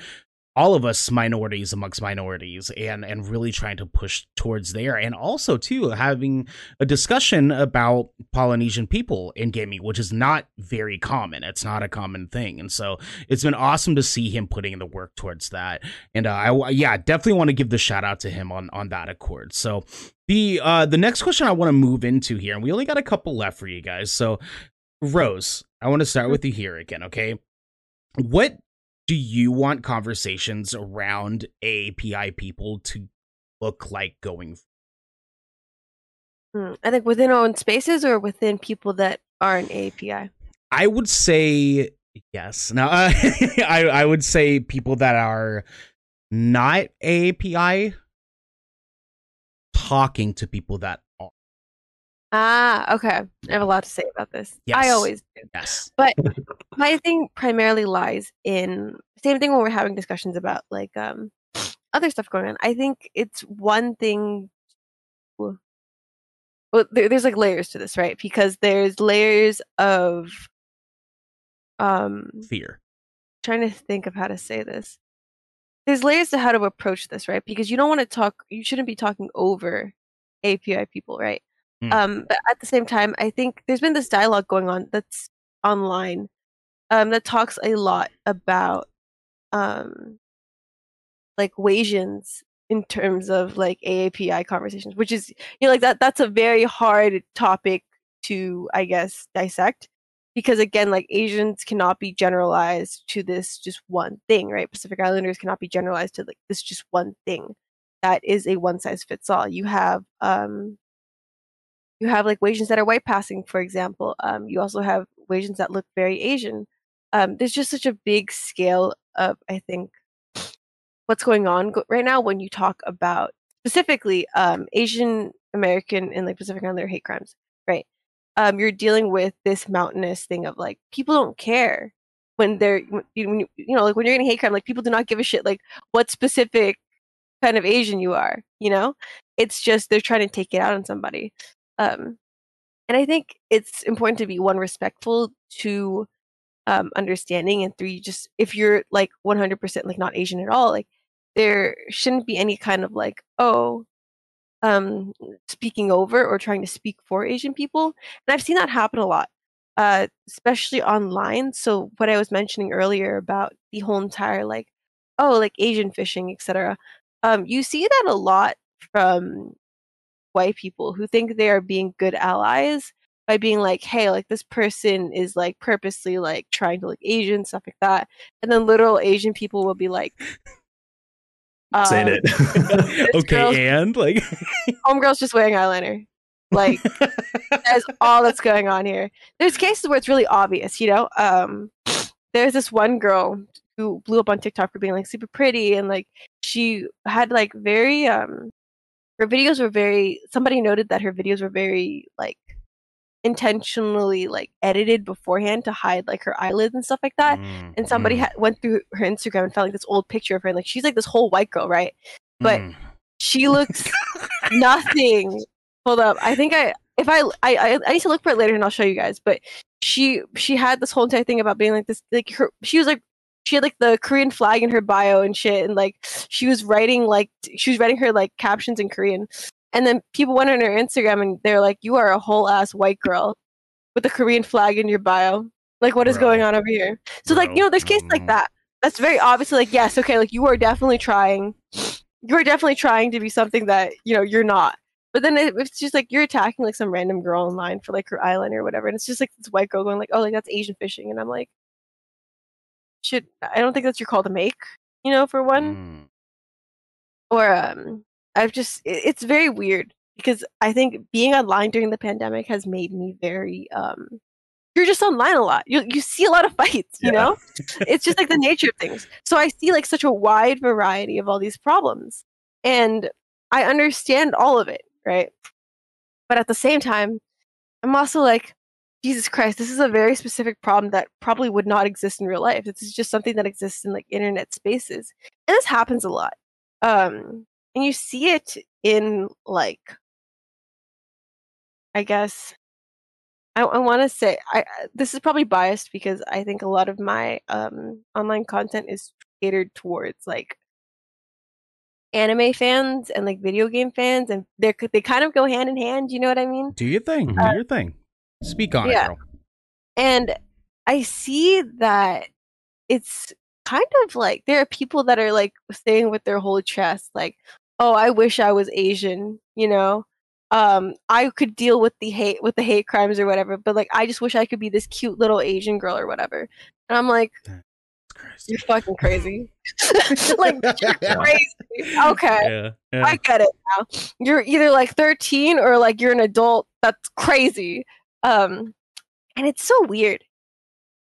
all of us minorities amongst minorities and and really trying to push towards there. And also too having a discussion about polynesian people in gaming which is not very common. It's not a common thing. And so it's been awesome to see him putting in the work towards that. And uh, i yeah definitely want to give the shout out to him on on that accord. So the uh the next question i want to move into here and we only got a couple left for you guys. So rose i want to start with you here again okay? What do you want conversations around API people to look like going hmm, I think within our own spaces or within people that aren't API. I would say yes. Now, uh, I I would say people that are not API talking to people that. Ah, okay. I have a lot to say about this. Yes. I always do. Yes. But my thing primarily lies in same thing when we're having discussions about like um other stuff going on. I think it's one thing well, there, there's like layers to this, right? Because there's layers of um fear. Trying to think of how to say this. There's layers to how to approach this, right? Because you don't want to talk you shouldn't be talking over API people, right? Mm. Um, but at the same time, I think there's been this dialogue going on that's online um, that talks a lot about um, like Wasians in terms of like AAPI conversations, which is you know like that that's a very hard topic to I guess dissect because again like Asians cannot be generalized to this just one thing, right? Pacific Islanders cannot be generalized to like this just one thing that is a one size fits all. You have um you have like Wasians that are white passing, for example. Um, you also have Wasians that look very Asian. Um, there's just such a big scale of, I think, what's going on right now when you talk about specifically um, Asian American and like Pacific Islander hate crimes, right? Um, you're dealing with this mountainous thing of like people don't care when they're you, you know like when you're getting hate crime like people do not give a shit like what specific kind of Asian you are, you know? It's just they're trying to take it out on somebody. Um, and I think it's important to be one respectful to um, understanding, and three, just if you're like 100% like not Asian at all, like there shouldn't be any kind of like oh um speaking over or trying to speak for asian people. And i've seen that happen a lot uh especially online. So what i was mentioning earlier about the whole entire like oh like asian fishing etc um you see that a lot from white people who think they are being good allies by being like, hey, like this person is like purposely like trying to look Asian, stuff like that. And then literal Asian people will be like, um, saying it. okay, and like, homegirl's just wearing eyeliner. Like, that's all that's going on here. There's cases where it's really obvious, you know? Um, there's this one girl who blew up on TikTok for being like super pretty and like she had like very um her videos were very somebody noted that her videos were very like intentionally like edited beforehand to hide like her eyelids and stuff like that. Mm, and somebody mm. went through her instagram and found like this old picture of her and like she's like this whole white girl right? But mm. she looks nothing. Hold up. I think i if I, I i need to look for it later and i'll show you guys. But she she had this whole entire thing about being like this like her she was like she had like the Korean flag in her bio and shit, and like she was writing like she was writing her like captions in Korean. And then people went on her Instagram and they're like, "You are a whole ass white girl with the Korean flag in your bio. Like, what is Bro. going on over here?" So Bro. like you know, there's cases like that. That's very obviously like yes, okay, like you are definitely trying. You are definitely trying to be something that you know you're not. But then it's just like you're attacking like some random girl online for like her eyeliner or whatever, and it's just like this white girl going like, "Oh, like that's Asian fishing," and I'm like, should I don't think that's your call to make, you know, for one. Mm. Or um I've just it's very weird because I think being online during the pandemic has made me very um you're just online a lot. You you see a lot of fights, you yeah. know? it's just like the nature of things. So I see like such a wide variety of all these problems. And I understand all of it, right? But at the same time, I'm also like, Jesus Christ, this is a very specific problem that probably would not exist in real life. This is just something that exists in like internet spaces. And this happens a lot. Um and you see it in like I guess I, I want to say I this is probably biased because I think a lot of my um online content is catered towards like anime fans and like video game fans and they they kind of go hand in hand, you know what I mean? Do your thing. Do uh, your thing. Speak on yeah. it, girl. And I see that it's kind of like there are people that are like saying with their whole chest, like, "Oh, I wish I was Asian," you know. Um, I could deal with the hate with the hate crimes or whatever, but like, I just wish I could be this cute little Asian girl or whatever. And I'm like, you're fucking crazy. like you're crazy. Okay. Yeah, yeah. I get it now. You're either like 13 or like you're an adult. That's crazy. Um, and it's so weird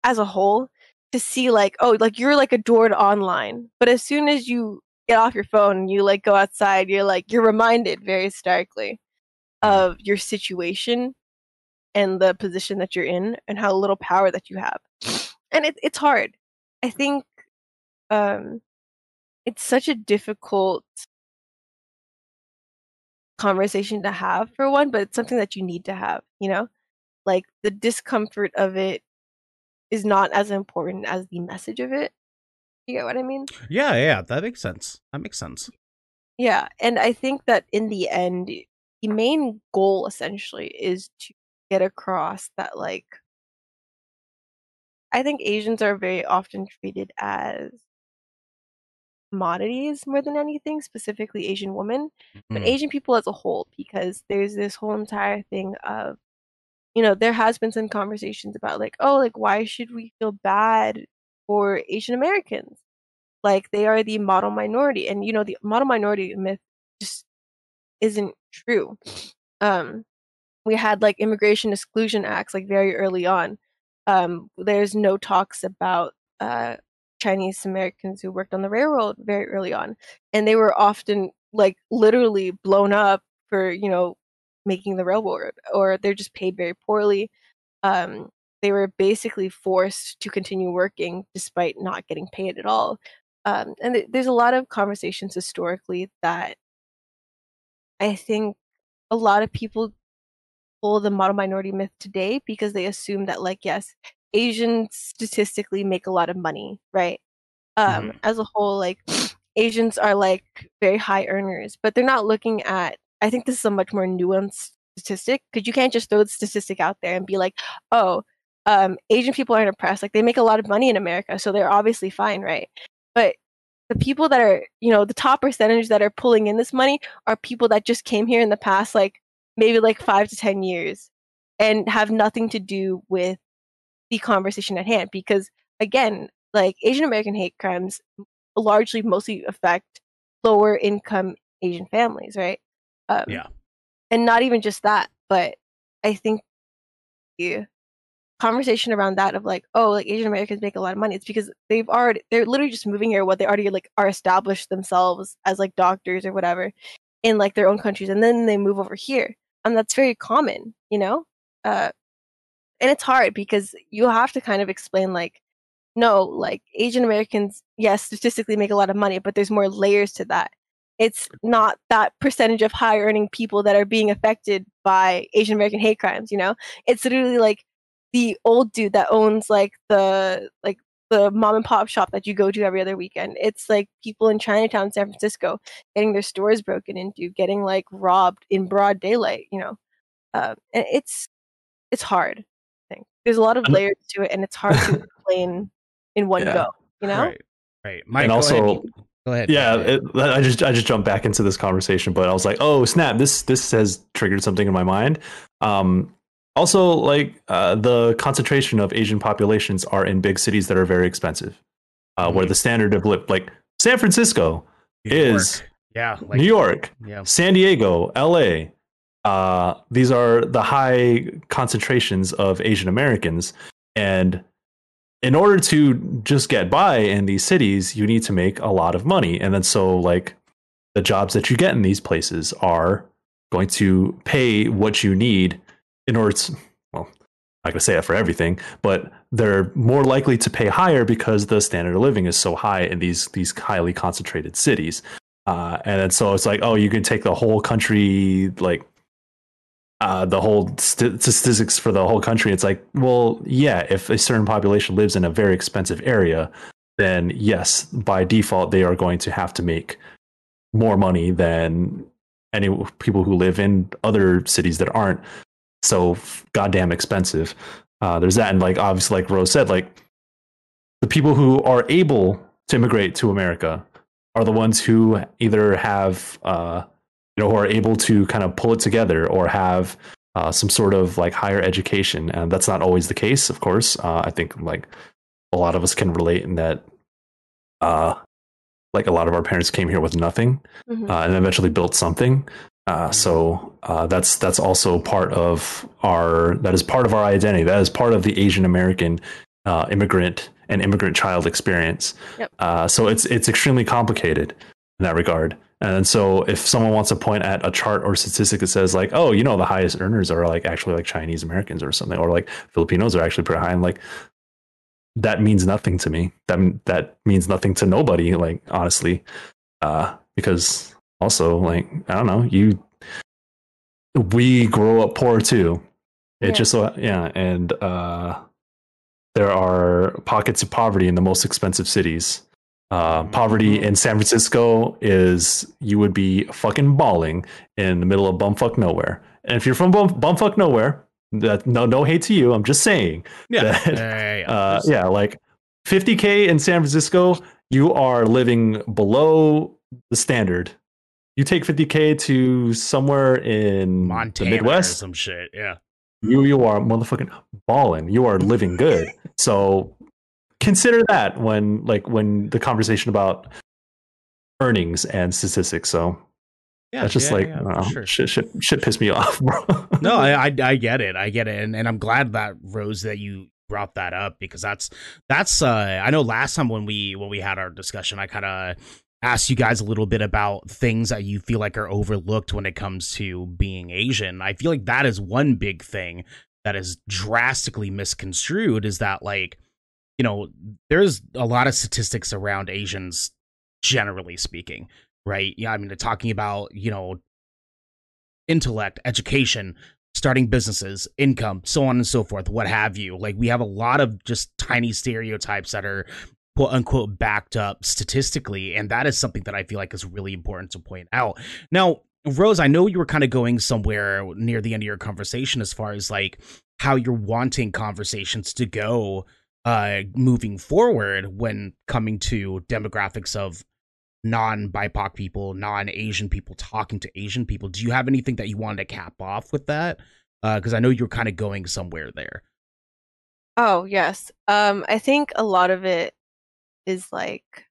as a whole to see like, oh, like you're like adored online, but as soon as you get off your phone and you like go outside, you're like you're reminded very starkly of your situation and the position that you're in and how little power that you have. And it, it's hard. I think um, it's such a difficult conversation to have for one, but it's something that you need to have, you know? Like the discomfort of it is not as important as the message of it. You get what I mean? Yeah, yeah, that makes sense. That makes sense. Yeah, and I think that in the end, the main goal essentially is to get across that, like, I think Asians are very often treated as commodities more than anything, specifically Asian women, but Mm. Asian people as a whole, because there's this whole entire thing of, you know, there has been some conversations about like, oh, like why should we feel bad for Asian Americans? Like they are the model minority, and you know, the model minority myth just isn't true. Um, we had like immigration exclusion acts like very early on. Um, there's no talks about uh, Chinese Americans who worked on the railroad very early on, and they were often like literally blown up for you know making the railroad, or they're just paid very poorly. Um, they were basically forced to continue working despite not getting paid at all. Um, and th- there's a lot of conversations historically that I think a lot of people pull the model minority myth today because they assume that like yes asians statistically make a lot of money right um Mhm. as a whole like asians are like very high earners but they're not looking at i think this is a much more nuanced statistic because you can't just throw the statistic out there and be like oh um asian people aren't oppressed like they make a lot of money in america so they're obviously fine right? But the people that are you know the top percentage that are pulling in this money are people that just came here in the past like maybe like five to ten years and have nothing to do with the conversation at hand because again like asian american hate crimes largely mostly affect lower income asian families right um, Yeah. and not even just that but i think the conversation around that of like oh like asian americans make a lot of money it's because they've already they're literally just moving here what they already like are established themselves as like doctors or whatever in like their own countries and then they move over here and that's very common you know uh and it's hard because you have to kind of explain like no like asian americans yes statistically make a lot of money but there's more layers to that it's not that percentage of high earning people that are being affected by asian american hate crimes you know it's literally like the old dude that owns like the like the mom and pop shop that you go to every other weekend it's like people in chinatown san francisco getting their stores broken into getting like robbed in broad daylight you know uh, and it's it's hard I think. there's a lot of And- layers to it and it's hard to explain in one Yeah. go you know Right. Right. Mike, and also, ahead. Go ahead. yeah, it, I just I just jumped back into this conversation, but I was like, oh snap, this this has triggered something in my mind. Um, also, like uh, the concentration of Asian populations are in big cities that are very expensive, uh, where Mhm. the standard of lip, like San Francisco, New York. is yeah, like New York, Yeah. San Diego, LA. Uh, these are the high concentrations of Asian Americans. And in order to just get by in these cities, you need to make a lot of money. And then so, like, the jobs that you get in these places are going to pay what you need in order to, well, I'm to say that for everything, but they're more likely to pay higher because the standard of living is so high in these, these highly concentrated cities. Uh, and then so it's like, oh, you can take the whole country, like uh, the whole st- statistics for the whole country. It's like, well, yeah, if a certain population lives in a very expensive area, then yes, by default, they are going to have to make more money than any people who live in other cities that aren't so goddamn expensive. Uh, there's that, and like obviously, like Rose said, like the people who are able to immigrate to America are the ones who either have uh, you know who are able to kind of pull it together or have uh, some sort of like higher education. And that's not always the case of course. Uh, i think like a lot of us can relate in that uh, like a lot of our parents came here with nothing Mhm. uh, and eventually built something. Uh, so uh, that's that's also part of our that is part of our identity. That is part of the asian american uh, immigrant and immigrant child experience. Yep. uh, so it's it's extremely complicated in that regard And so if someone wants to point at a chart or statistic that says like, oh, you know, the highest earners are like actually like Chinese Americans or something, or like Filipinos are actually pretty high, I'm like, that means nothing to me. That that means nothing to nobody. Like honestly, uh, because also like I don't know, you we grow up poor too. It yeah. just so yeah, and uh, there are pockets of poverty in the most expensive cities. Uh, poverty in San Francisco is you would be fucking bawling in the middle of bumfuck nowhere. And if you're from bum, bumfuck nowhere, that no no hate to you. I'm just saying. Yeah. That, yeah, yeah, uh, yeah, like 50k in San Francisco, you are living below the standard. You take 50k to somewhere in Montana the Midwest, some shit. Yeah. You you are motherfucking balling. You are living good. so consider that when like when the conversation about earnings and statistics. So yeah, that's just yeah, like yeah, sure. shit, shit, shit pissed me off, bro. no, I, I, I get it, I get it, and, and I'm glad that Rose that you brought that up because that's that's uh I know last time when we when we had our discussion, I kind of asked you guys a little bit about things that you feel like are overlooked when it comes to being Asian. I feel like that is one big thing that is drastically misconstrued. Is that like you know there's a lot of statistics around Asians generally speaking right? Yeah, I mean, they're talking about, you know, intellect, education, starting businesses, income, so on and so forth, what have you. Like, we have a lot of just tiny stereotypes that are quote unquote backed up statistically. And that is something that I feel like is really important to point out. Now, Rose, I know you were kind of going somewhere near the end of your conversation as far as like how you're wanting conversations to go uh moving forward when coming to demographics of non BIPOC people, non Asian people talking to Asian people. Do you have anything that you wanted to cap off with that? Because uh, I know you're kind of going somewhere there. Oh yes, um, I think a lot of it is like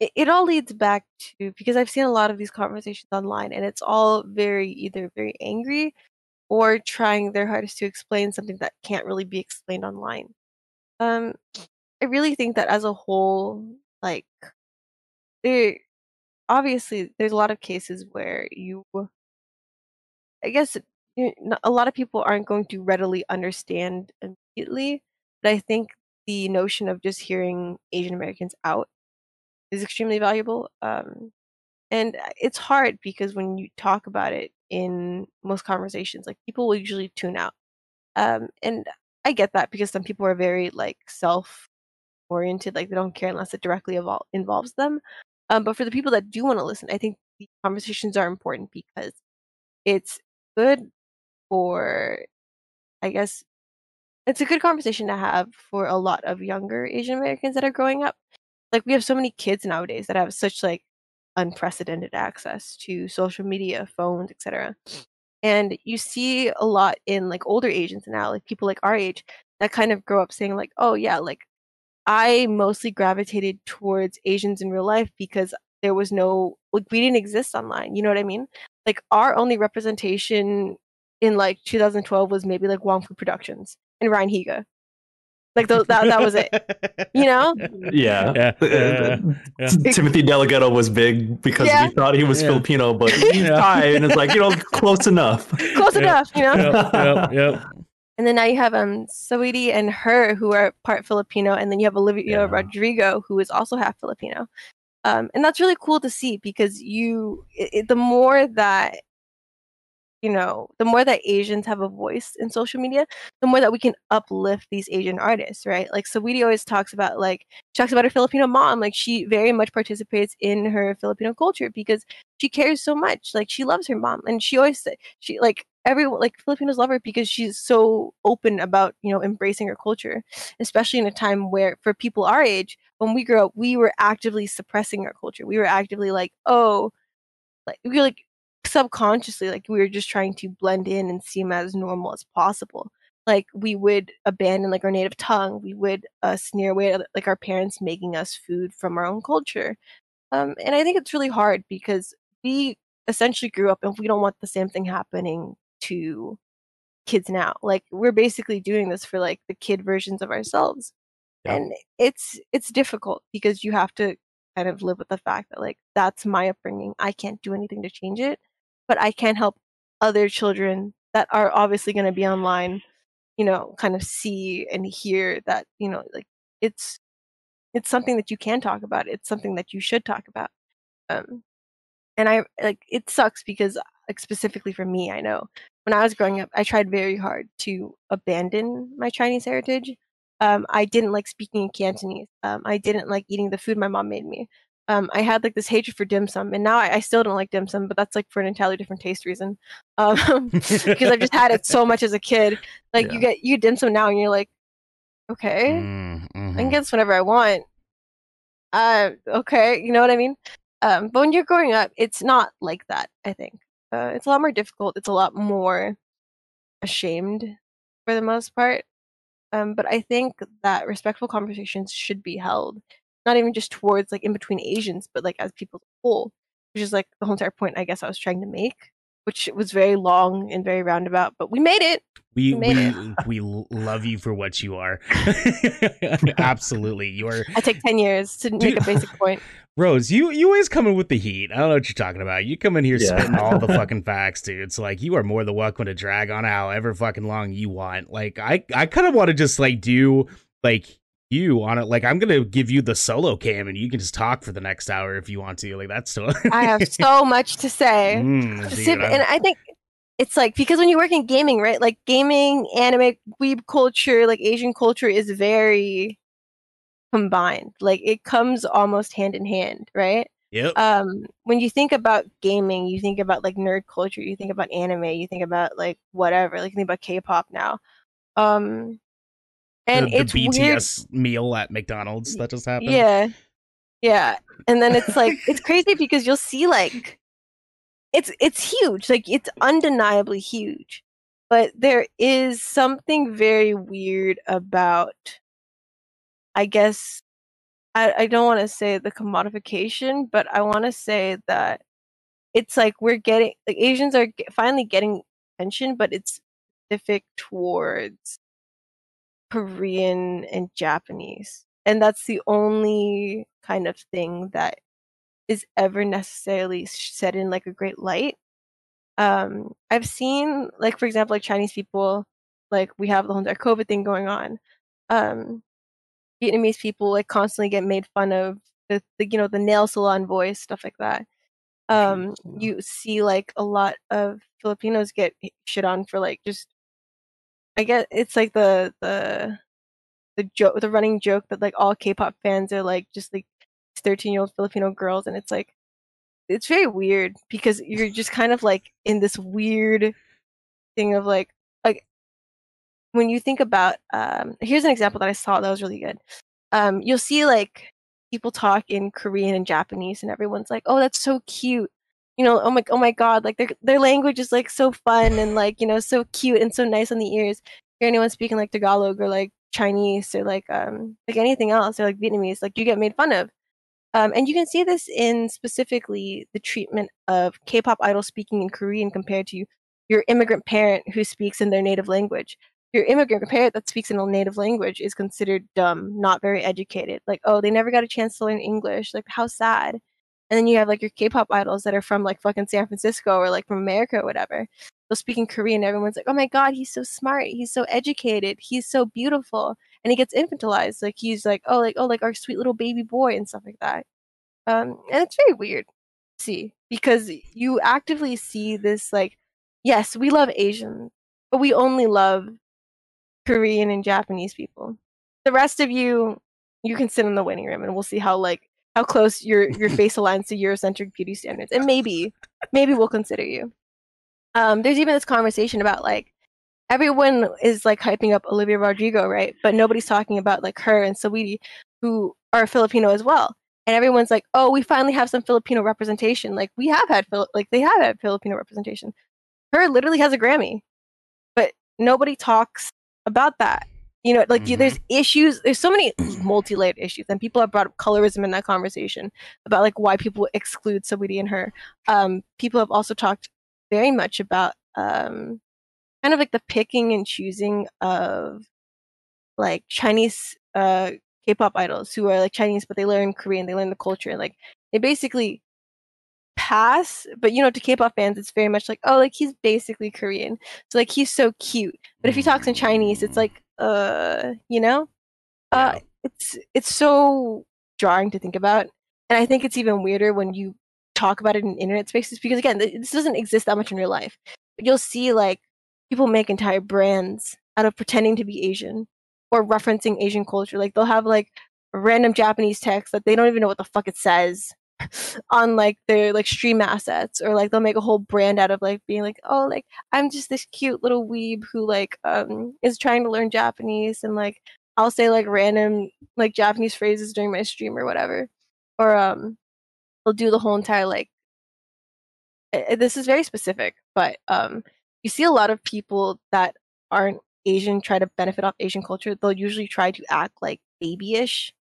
it, it all leads back to because I've seen a lot of these conversations online, and it's all very either very angry or trying their hardest to explain something that can't really be explained online. Um, I really think that as a whole, like there obviously there's a lot of cases where you i guess a lot of people aren't going to readily understand immediately but i think the notion of just hearing asian americans out is extremely valuable um, and it's hard because when you talk about it in most conversations like people will usually tune out. Um, and i get that because some people are very like self oriented like they don't care unless it directly evol- involves them um, but for the people that do want to listen, I think the conversations are important because it's good for, I guess, it's a good conversation to have for a lot of younger Asian Americans that are growing up. Like we have so many kids nowadays that have such like unprecedented access to social media, phones, etc. And you see a lot in like older Asians now, like people like our age that kind of grow up saying like, "Oh yeah, like I mostly gravitated towards Asians in real life because there was no like we didn't exist online. You know what I mean? Like our only representation in like 2012 was maybe like Wong Fu Productions and Ryan Higa. Like th- that that was it. You know? Yeah. yeah. Uh, yeah. Timothy DeLaGhetto was big because yeah. we thought he was Filipino, but he's Thai, and it's like you know close enough. Close enough, you know. Yep, yep, yep. And then now you have um Saweetie and H.E.R. who are part Filipino, and then you have Olivia yeah. Rodrigo who is also half Filipino. Um, and that's really cool to see because you, it, the more that you know, the more that Asians have a voice in social media, the more that we can uplift these Asian artists, right? Like Saweetie always talks about like she talks about her Filipino mom, like she very much participates in her Filipino culture because she cares so much. Like she loves her mom, and she always she like everyone like Filipinos love her because she's so open about you know embracing her culture, especially in a time where for people our age, when we grew up, we were actively suppressing our culture. We were actively like, oh, like we were like subconsciously like we were just trying to blend in and seem as normal as possible. Like we would abandon like our native tongue. We would uh, sneer away at like our parents making us food from our own culture. Um, and I think it's really hard because we essentially grew up and we don't want the same thing happening to kids now. Like we're basically doing this for like the kid versions of ourselves. Yeah. And it's it's difficult because you have to kind of live with the fact that like that's my upbringing. I can't do anything to change it, but I can't help other children that are obviously going to be online, you know, kind of see and hear that, you know, like it's it's something that you can talk about. It's something that you should talk about. Um, and I like it sucks because like specifically for me, I know when I was growing up, I tried very hard to abandon my Chinese heritage. Um, I didn't like speaking in Cantonese. Um, I didn't like eating the food my mom made me. Um, I had like this hatred for dim sum, and now I, I, still don't like dim sum, but that's like for an entirely different taste reason. Um, because I've just had it so much as a kid. Like yeah. you get you dim sum now, and you're like, okay, mm, hmm I can mm-hmm. get this whenever I want. Uh, okay, you know what I mean? Um, but when you're growing up, it's not like that. I think uh, it's a lot more difficult. It's a lot more ashamed for the most part. Um, but I think that respectful conversations should be held, not even just towards like in between Asians, but like as people as a whole, which is like the whole entire point I guess I was trying to make, which was very long and very roundabout, but we made it. We we we, we love you for what you are. Absolutely, you are. I take ten years to make a basic point. Rose, you you always come in with the heat. I don't know what you're talking about. You come in here yeah. spitting all the fucking facts, dude. It's like you are more than welcome to drag on however fucking long you want. Like I I kind of want to just like do like you on it. Like I'm gonna give you the solo cam, and you can just talk for the next hour if you want to. Like that's. I have so much to say, mm, dude, and I think it's like because when you work in gaming, right? Like gaming, anime, weeb culture, like Asian culture is very combined. Like it comes almost hand in hand, right? Yep. Um, when you think about gaming, you think about like nerd culture, you think about anime, you think about like whatever, like you think about K-pop now. Um, and the, the BTS weird. meal at McDonald's that just happened. Yeah, yeah, and then it's like it's crazy because you'll see like it's it's huge like it's undeniably huge but there is something very weird about i guess i, I don't want to say the commodification but i want to say that it's like we're getting like asians are finally getting attention but it's specific towards korean and japanese and that's the only kind of thing that is ever necessarily set in like a great light. Um, I've seen like for example like Chinese people like we have the whole entire COVID thing going on. Um, Vietnamese people like constantly get made fun of the, the you know the nail salon voice stuff like that. Um, you see like a lot of Filipinos get shit on for like just I guess it's like the the the joke the running joke that like all K-pop fans are like just like 13 year old Filipino girls. And it's like, it's very weird because you're just kind of like in this weird thing of like, like when you think about, um, here's an example that I saw that was really good. Um, you'll see like people talk in Korean and Japanese, and everyone's like, "Oh, that's so cute." You know, oh my, oh my god, like their their language is like so fun and like you know so cute and so nice on the ears. Hear anyone speaking like Tagalog or like Chinese or like um like anything else or like Vietnamese, like you get made fun of. Um, and you can see this in specifically the treatment of K-pop idols speaking in Korean compared to your immigrant parent who speaks in their native language. Your immigrant parent that speaks in a native language is considered dumb, not very educated. Like, oh, they never got a chance to learn English. Like, how sad. And then you have like your K-pop idols that are from like fucking San Francisco or like from America or whatever. They'll speak in Korean. Everyone's like, oh my god, he's so smart. He's so educated. He's so beautiful and he gets infantilized. Like he's like, oh, like oh, like our sweet little baby boy and stuff like that. Um, and it's very weird to see because you actively see this like, yes, we love Asians, but we only love Korean and Japanese people. The rest of you, you can sit in the waiting room, and we'll see how like how close your your face aligns to Eurocentric beauty standards, and maybe maybe we'll consider you. Um, there's even this conversation about like everyone is like hyping up Olivia Rodrigo, right? But nobody's talking about like H.E.R. and Saweetie, who are Filipino as well. And everyone's like, "Oh, we finally have some Filipino representation." Like we have had, like they have had Filipino representation. H.E.R. literally has a Grammy, but nobody talks about that. You know, like mm-hmm. there's issues. There's so many multi-layered issues, and people have brought up colorism in that conversation about like why people exclude Saweetie and her. Um, people have also talked very much about um, kind of like the picking and choosing of like Chinese uh, K-pop idols who are like Chinese, but they learn Korean, they learn the culture, and like they basically pass. But you know, to K-pop fans, it's very much like, oh, like he's basically Korean, so like he's so cute. But if he talks in Chinese, it's like, uh, you know, uh, yeah. it's it's so jarring to think about, and I think it's even weirder when you talk about it in internet spaces because again, this doesn't exist that much in real life. But you'll see like people make entire brands out of pretending to be Asian or referencing Asian culture. Like they'll have like random Japanese text that they don't even know what the fuck it says on like their like stream assets or like they'll make a whole brand out of like being like oh like i'm just this cute little weeb who like um is trying to learn japanese and like i'll say like random like japanese phrases during my stream or whatever or um they'll do the whole entire like this is very specific but um you see a lot of people that aren't Asian try to benefit off Asian culture, they'll usually try to act like babyish.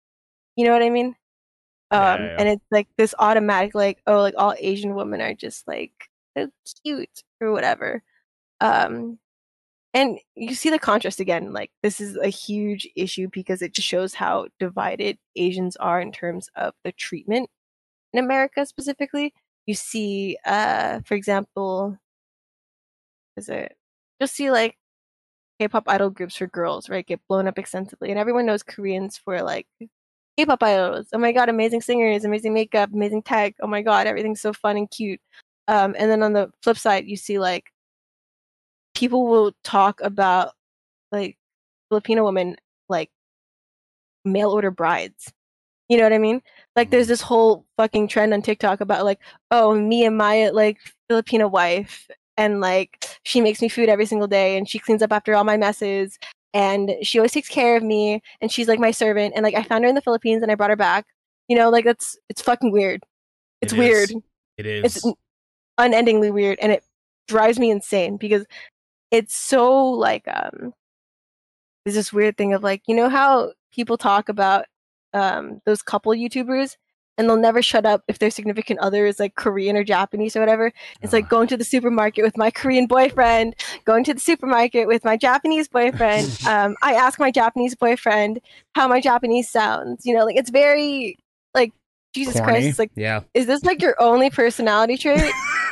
You know what I mean? Um, yeah, yeah. And it's like this automatic, like, oh, like all Asian women are just like so cute or whatever. Um, and you see the contrast again. Like, this is a huge issue because it just shows how divided Asians are in terms of the treatment in America specifically. You see, uh, for example, is it just see like K-pop idol groups for girls, right, get blown up extensively, and everyone knows Koreans for like K-pop idols. Oh my god, amazing singers, amazing makeup, amazing tech. Oh my god, everything's so fun and cute. Um, and then on the flip side, you see like people will talk about like Filipino women like mail order brides. You know what I mean? Like there's this whole fucking trend on TikTok about like, oh, me and my like Filipino wife and like she makes me food every single day and she cleans up after all my messes and she always takes care of me and she's like my servant and like I found her in the Philippines and I brought her back. You know, like that's it's fucking weird. It's it weird. It is. It's unendingly weird and it drives me insane because it's so like um there's this weird thing of like, you know how people talk about um those couple YouTubers and they'll never shut up if their significant other is like Korean or Japanese or whatever. It's like going to the supermarket with my Korean boyfriend, going to the supermarket with my Japanese boyfriend. um, I ask my Japanese boyfriend how my Japanese sounds. You know, like it's very like Jesus Corny. Christ. It's like, yeah, is this like your only personality trait?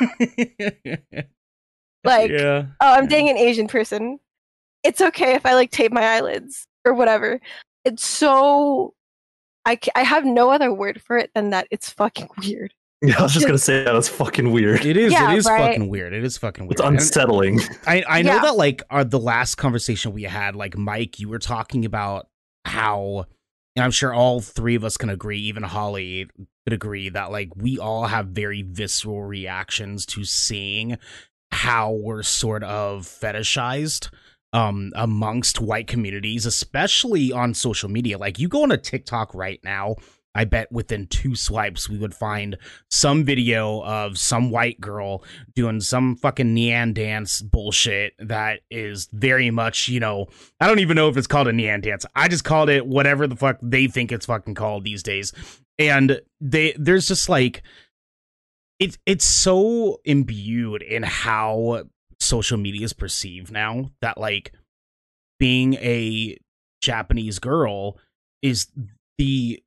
like, yeah. oh, I'm dating an Asian person. It's okay if I like tape my eyelids or whatever. It's so I, I have no other word for it than that it's fucking weird. Yeah, I was just gonna say that. it's fucking weird. It is. Yeah, it is right? fucking weird. It is fucking weird. It's unsettling. I I know yeah. that like our, the last conversation we had, like Mike, you were talking about how, and I'm sure all three of us can agree, even Holly could agree that like we all have very visceral reactions to seeing how we're sort of fetishized um amongst white communities, especially on social media. Like you go on a TikTok right now, I bet within two swipes we would find some video of some white girl doing some fucking Nean dance bullshit that is very much, you know, I don't even know if it's called a Nean dance. I just called it whatever the fuck they think it's fucking called these days. And they there's just like it's it's so imbued in how social media is perceived now that like being a Japanese girl is the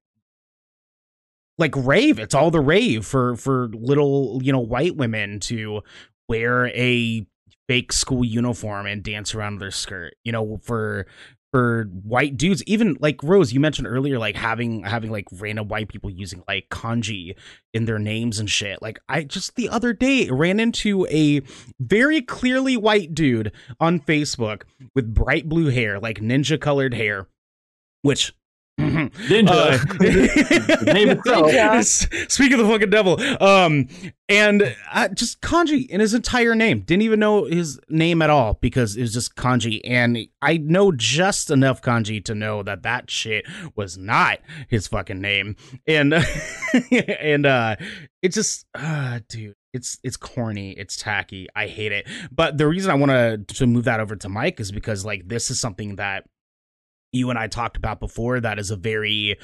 like rave. It's all the rave for for little you know white women to wear a fake school uniform and dance around their skirt you know for for white dudes. Even like rose you mentioned earlier like having having like random white people using like kanji in their names and shit. Like i just the other day ran into a very clearly white dude on facebook with bright blue hair like ninja colored hair which Ninja. Uh, name itself. Speak of the fucking devil. Um, and uh, just kanji in his entire name. Didn't even know his name at all because it was just kanji. And I know just enough kanji to know that that shit was not his fucking name. And and uh, it just, uh, dude, it's it's corny it's tacky i hate it but the reason i want to to move that over to mike is because like this is something that you and I talked about before, that is a very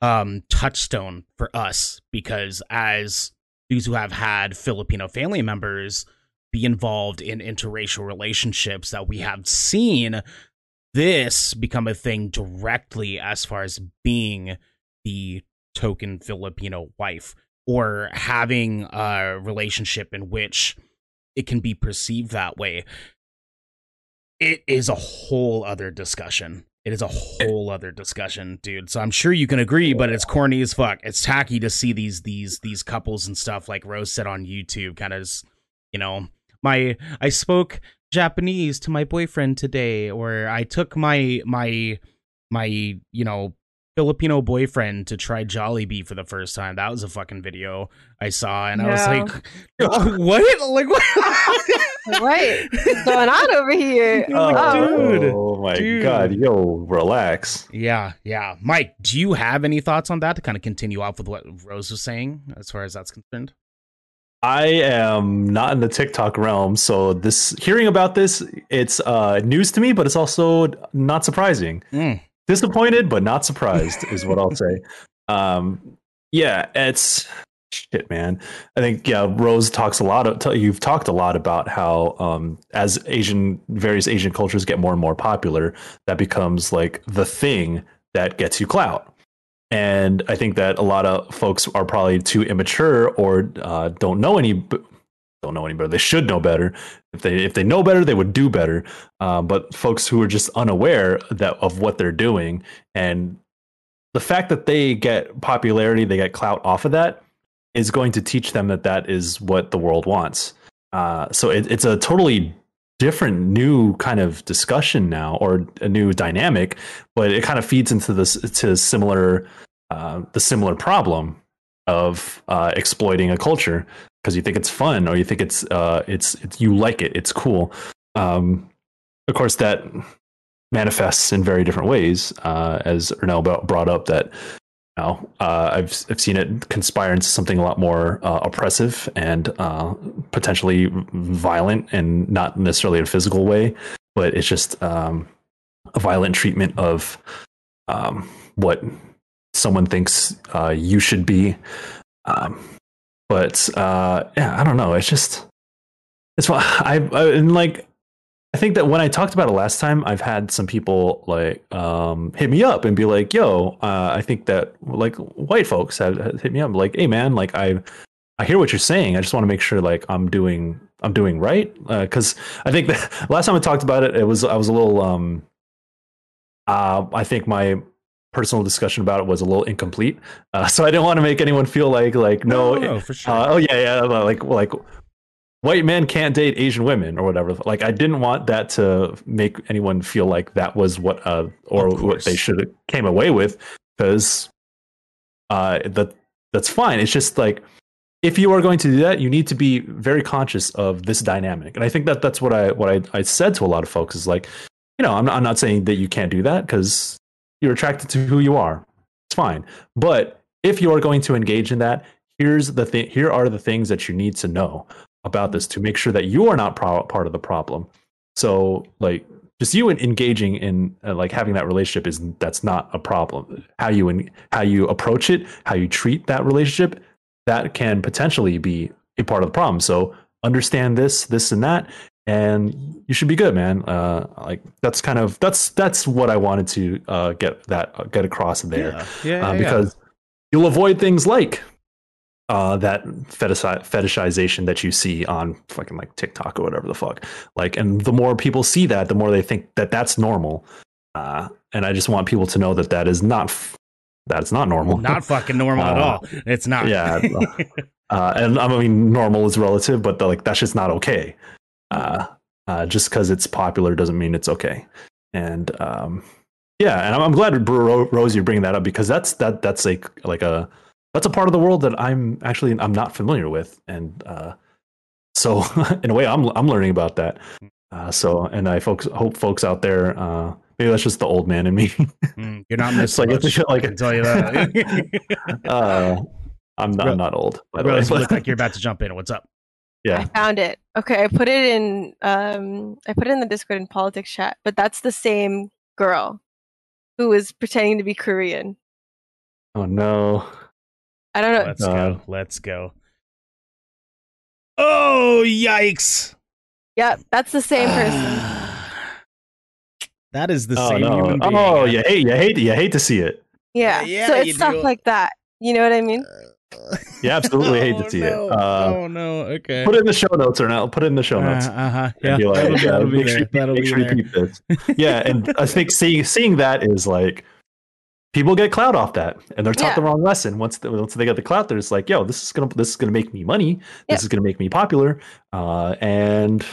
um, touchstone for us because as those who have had Filipino family members be involved in interracial relationships, that we have seen this become a thing directly as far as being the token Filipino wife or having a relationship in which it can be perceived that way, it is a whole other discussion. It is a whole other discussion, dude. So I'm sure you can agree, but it's corny as fuck. It's tacky to see these these these couples and stuff like Rose said on YouTube, kind of, you know, my I spoke Japanese to my boyfriend today, or I took my my my you know Filipino boyfriend to try Jollibee for the first time. That was a fucking video I saw, and yeah. I was like, "What? Like what? What's going on over here, oh, dude? Oh my dude. god, yo, relax." Yeah, yeah. Mike, do you have any thoughts on that to kind of continue off with what Rose was saying as far as that's concerned? I am not in the TikTok realm, so this hearing about this, it's uh, news to me, but it's also not surprising. Mm disappointed but not surprised is what I'll say. Um, yeah, it's shit, man. I think yeah, Rose talks a lot. Of, you've talked a lot about how um, as Asian various Asian cultures get more and more popular, that becomes like the thing that gets you clout. And I think that a lot of folks are probably too immature or uh, don't know any don't know any better. They should know better. If they if they know better, they would do better. Uh, but folks who are just unaware that of what they're doing and the fact that they get popularity, they get clout off of that, is going to teach them that that is what the world wants. Uh, so it, it's a totally different new kind of discussion now or a new dynamic but it kind of feeds into this to similar uh, the similar problem of uh, exploiting a culture because you think it's fun or you think it's uh, it's it's you like it, it's cool. Um, of course, that manifests in very different ways, uh, as Ernell brought up. That you know, uh, I've I've seen it conspire into something a lot more uh, oppressive and uh, potentially violent, and not necessarily in a physical way, but it's just um, a violent treatment of um, what someone thinks uh, you should be. Um, but uh, yeah, I don't know. It's just it's fun. I, I and like I think that when I talked about it last time, I've had some people like um, hit me up and be like, "Yo, uh, I think that like white folks have, have hit me up like, hey man, like I I hear what you're saying. I just want to make sure like I'm doing I'm doing right because uh, I think that last time I talked about it, it was I was a little um uh I think my personal discussion about it was a little incomplete. Uh, so I didn't want to make anyone feel like like no, no, for sure. Uh, oh yeah, yeah, like like white men can't date Asian women or whatever. Like I didn't want that to make anyone feel like that was what uh or what they should have came away with because uh that that's fine. It's just like if you are going to do that, you need to be very conscious of this dynamic. And I think that that's what I what I, I said to a lot of folks is like, you know, I'm not, I'm not saying that you can't do that because you're attracted to who you are. It's fine. But if you are going to engage in that, here's the thing here are the things that you need to know about this to make sure that you are not pro- part of the problem. So like just you engaging in uh, like having that relationship is that's not a problem. How you in, how you approach it, how you treat that relationship, that can potentially be a part of the problem. So understand this, this, and that, and you should be good, man. Uh, like that's kind of that's that's what I wanted to uh, get that uh, get across there. Yeah, yeah, uh, yeah because yeah. you'll avoid things like uh, that fetishization that you see on fucking like TikTok or whatever the fuck. Like, and the more people see that, the more they think that that's normal. Uh, and I just want people to know that that is not f- that's not normal. Not fucking normal at all. It's not. Yeah. and I mean, normal is relative, but the, like that's just not okay. Uh, uh, just because it's popular doesn't mean it's okay. And um, yeah, and I'm, I'm glad Rose you're bringing that up because that's that that's like like a that's a part of the world that I'm actually I'm not familiar with, and uh, so in a way I'm I'm learning about that. Uh, so and I folks hope folks out there. Uh, maybe that's just the old man in me. mm, you're not missing like, much. Like, I can tell you that. uh, I'm not, I'm not old. By the way. you look like you're about to jump in. What's up? Yeah. I found it. Okay, I put it in um I put it in the Discord and politics chat, but that's the same girl who was pretending to be Korean. Oh no. I don't know. Let's uh, go. Let's go. Oh yikes. Yep, that's the same person. that is the oh, same no. human being. Oh, you hate, you hate, you hate to see it. Yeah, yeah. So it's stuff do. like that. You know what I mean? Uh, yeah, absolutely hate to see no. it. Uh, oh no, okay. Put it in the show notes or not. Put it in the show uh, notes. Uh huh. Yeah, like, that'll, that'll be there. Sure, that'll be sure there. keep this. yeah, and I think seeing seeing that is like people get clout off that, and they're taught yeah. the wrong lesson. Once the, once they get the clout, they're just like, "Yo, this is gonna this is gonna make me money. This is gonna make me popular." Uh, and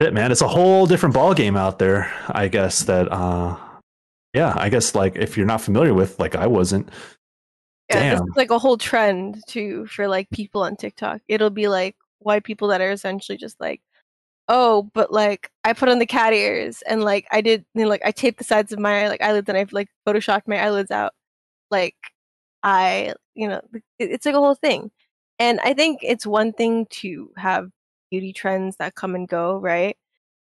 it, man, it's a whole different ball game out there. I guess that. Uh, yeah, I guess like if you're not familiar with, like I wasn't. Yeah, it's like a whole trend too for like people on TikTok. It'll be like white people that are essentially just like, oh, but like I put on the cat ears and like I did, you know, like I taped the sides of my like eyelids and I've like photoshopped my eyelids out. Like I, you know, it's like a whole thing. And I think it's one thing to have beauty trends that come and go, right?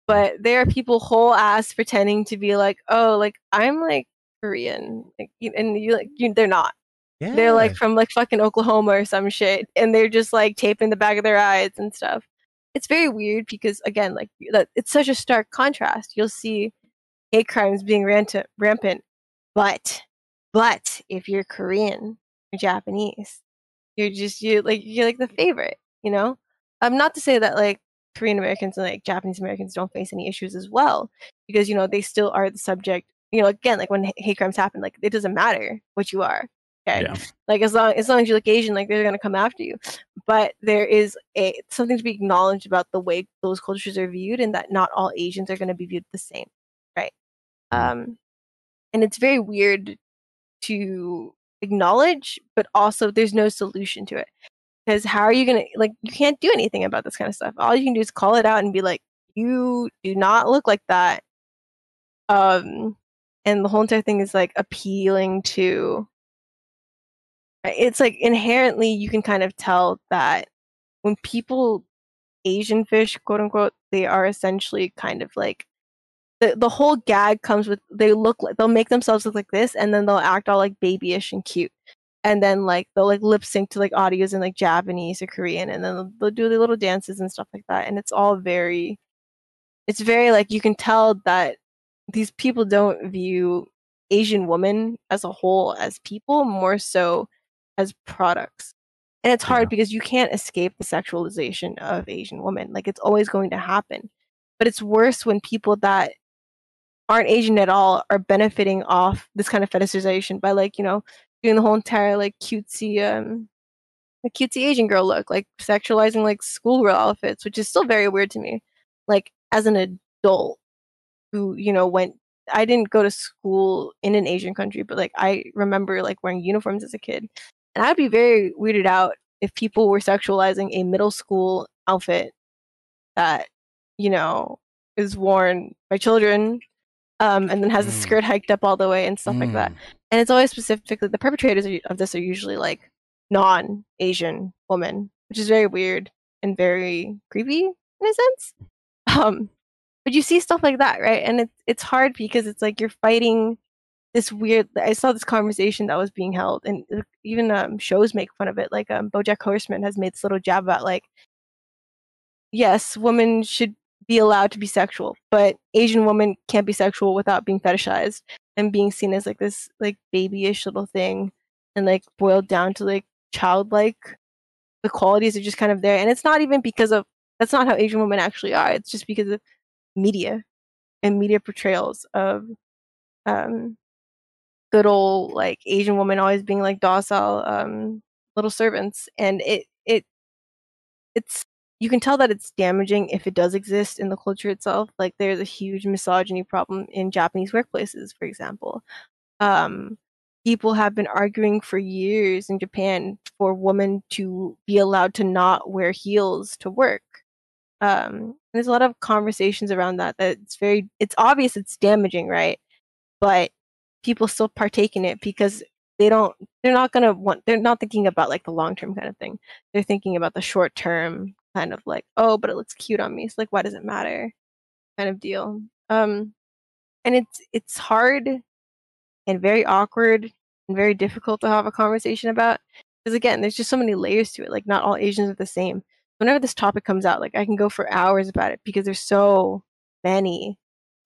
But there are people whole ass pretending to be like, oh, like I'm like Korean, like, and you like you, they're not. Yeah. They're like from like fucking Oklahoma or some shit, and they're just like taping the back of their eyes and stuff it's very weird because again, like that, it's such a stark contrast. You'll see hate crimes being rampant, rampant, but but if you're Korean or Japanese, you're just you like you're like the favorite, you know. Um, not to say that like Korean Americans and like Japanese Americans don't face any issues as well, because you know they still are the subject. You know, again, like when hate crimes happen, like it doesn't matter what you are. Okay. Yeah. Like as long as long as you look Asian, like they're gonna come after you. But there is a something to be acknowledged about the way those cultures are viewed, and that not all Asians are gonna be viewed the same, right? Mm. Um, and it's very weird to acknowledge, but also there's no solution to it because how are you gonna like you can't do anything about this kind of stuff. All you can do is call it out and be like, you do not look like that. Um, and the whole entire thing is like appealing to it's like inherently you can kind of tell that when people Asian fish, quote unquote, they are essentially kind of like the the whole gag comes with they look like they'll make themselves look like this and then they'll act all like babyish and cute. And then like they'll like lip sync to like audios in like Japanese or Korean and then they'll, they'll do the little dances and stuff like that. And it's all very it's very like you can tell that these people don't view Asian women as a whole as people, more so as products. And it's hard yeah. because you can't escape the sexualization of Asian women. Like it's always going to happen. But it's worse when people that aren't Asian at all are benefiting off this kind of fetishization by like, you know, doing the whole entire like cutesy um the cutesy Asian girl look, like sexualizing like schoolgirl outfits, which is still very weird to me. Like as an adult who, you know, went I didn't go to school in an Asian country, but like I remember like wearing uniforms as a kid and I'd be very weirded out if people were sexualizing a middle school outfit that, you know, is worn by children um, and then has mm. the skirt hiked up all the way and stuff mm. like that. Mm. And it's always specifically the perpetrators of this are usually like non Asian women, which is very weird and very creepy in a sense. Um, but you see stuff like that, right? And it's it's hard because it's like you're fighting this weird i saw this conversation that was being held and uh, even um, shows make fun of it like um, bojack horseman has made this little jab about like yes women should be allowed to be sexual but asian women can't be sexual without being fetishized and being seen as like this like babyish little thing and like boiled down to like childlike the qualities are just kind of there and it's not even because of that's not how asian women actually are it's just because of media and media portrayals of um good old like Asian woman always being like docile um, little servants, and it it it's you can tell that it's damaging if it does exist in the culture itself. Like there's a huge misogyny problem in Japanese workplaces, for example. Um, people have been arguing for years in Japan for women to be allowed to not wear heels to work. Um, there's a lot of conversations around that. That it's very, it's obvious it's damaging, right? But people still partake in it because they don't they're not going to want they're not thinking about like the long term kind of thing. They're thinking about the short term kind of like oh but it looks cute on me so like why does it matter? kind of deal. Um and it's it's hard and very awkward and very difficult to have a conversation about because again there's just so many layers to it like not all asians are the same. Whenever this topic comes out like i can go for hours about it because there's so many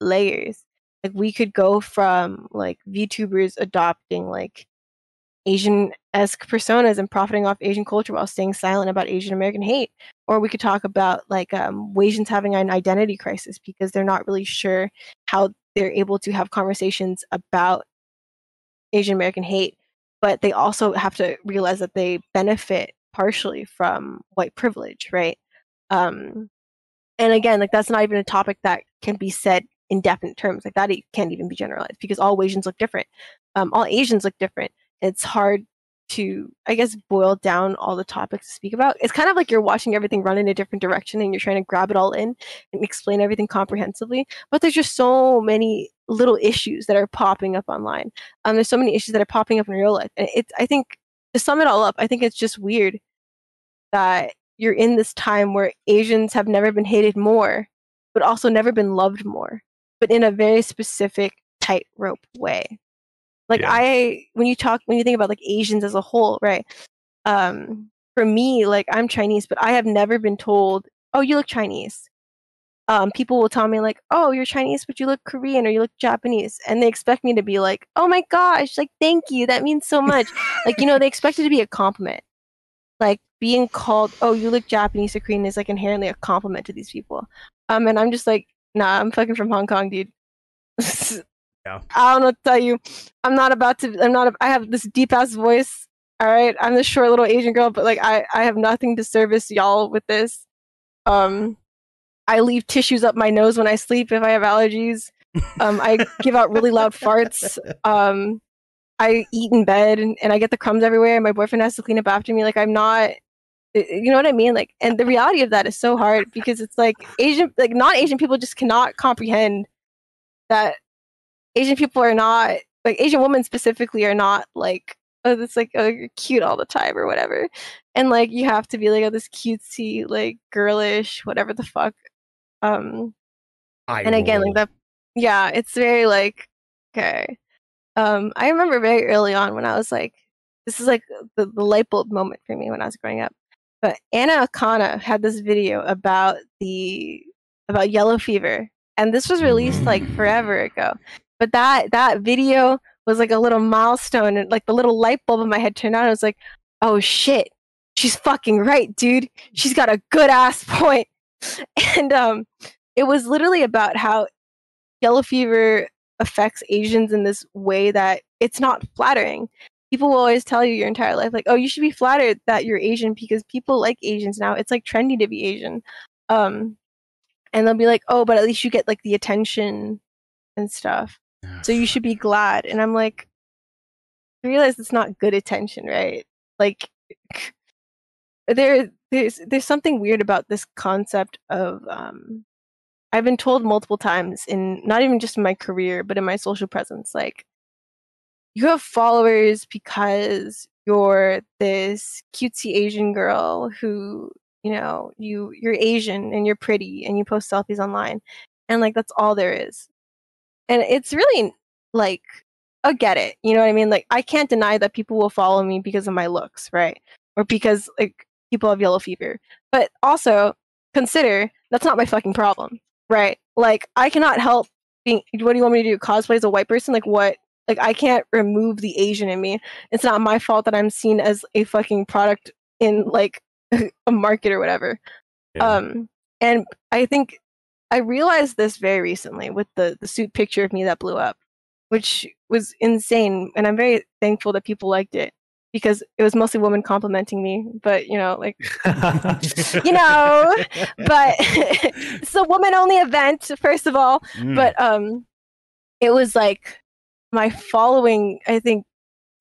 layers. Like we could go from like VTubers adopting like Asian esque personas and profiting off Asian culture while staying silent about Asian American hate. Or we could talk about like um, Asians having an identity crisis because they're not really sure how they're able to have conversations about Asian American hate, but they also have to realize that they benefit partially from white privilege, right? Um, and again, like that's not even a topic that can be said in definite terms. Like that It can't even be generalized because all Asians look different. Um, all Asians look different. It's hard to, I guess, boil down all the topics to speak about. It's kind of like you're watching everything run in a different direction and you're trying to grab it all in and explain everything comprehensively. But there's just so many little issues that are popping up online. Um, there's so many issues that are popping up in real life. And it's, I think, to sum it all up, I think it's just weird that you're in this time where Asians have never been hated more, but also never been loved more, but in a very specific tightrope way. Like yeah. I, when you talk, when you think about like Asians as a whole, right? Um, for me, like I'm Chinese, but I have never been told, "Oh, you look Chinese." Um, people will tell me like, "Oh, you're Chinese, but you look Korean or you look Japanese," and they expect me to be like, "Oh my gosh, like thank you, that means so much." like you know, they expect it to be a compliment. Like being called, "Oh, you look Japanese or Korean," is like inherently a compliment to these people. Um, and I'm just like, nah, I'm fucking from Hong Kong, dude. Yeah. I don't know to tell you. I'm not about to. I'm not. A, I have this deep ass voice. All right. I'm this short little Asian girl, but like I, I have nothing to service y'all with this. Um, I leave tissues up my nose when I sleep if I have allergies. Um, I give out really loud farts. Um, I eat in bed and, and I get the crumbs everywhere. And my boyfriend has to clean up after me. Like I'm not. You know what I mean? Like, and the reality of that is so hard because it's like Asian, like non Asian people just cannot comprehend that Asian people are not like Asian women specifically are not like oh it's like oh you're cute all the time or whatever. And like you have to be like oh this cutesy, like girlish, whatever the fuck. Um I and again like that yeah, it's very like okay. Um I remember very early on when I was like this is like the, the light bulb moment for me when I was growing up. But Anna Akana had this video about the about yellow fever and this was released like forever ago but that that video was like a little milestone and like the little light bulb in my head turned on. I was like, oh shit, she's fucking right, dude. She's got a good ass point. And um, it was literally about how yellow fever affects Asians in this way that it's not flattering. People will always tell you your entire life, like, oh, you should be flattered that you're Asian because people like Asians now. It's like trendy to be Asian. Um, and they'll be like, oh, but at least you get like the attention and stuff so you should be glad. And I'm like, I realize it's not good attention, right? Like there there's there's something weird about this concept of um I've been told multiple times in not even just in my career, but in my social presence, like you have followers because you're this cutesy Asian girl who, you know, you you're Asian and you're pretty and you post selfies online. And like that's all there is and it's really like I get it. You know what I mean? Like I can't deny that people will follow me because of my looks, right? Or because like people have yellow fever. But also consider that's not my fucking problem, right? Like I cannot help being what do you want me to do? Cosplay as a white person? Like what? Like I can't remove the Asian in me. It's not my fault that I'm seen as a fucking product in like a market or whatever. Yeah. Um and I think I realized this very recently with the the suit picture of me that blew up, which was insane, and I'm very thankful that people liked it because it was mostly women complimenting me. But you know, like you know, but it's a woman only event first of all. Mm. But um, it was like my following. I think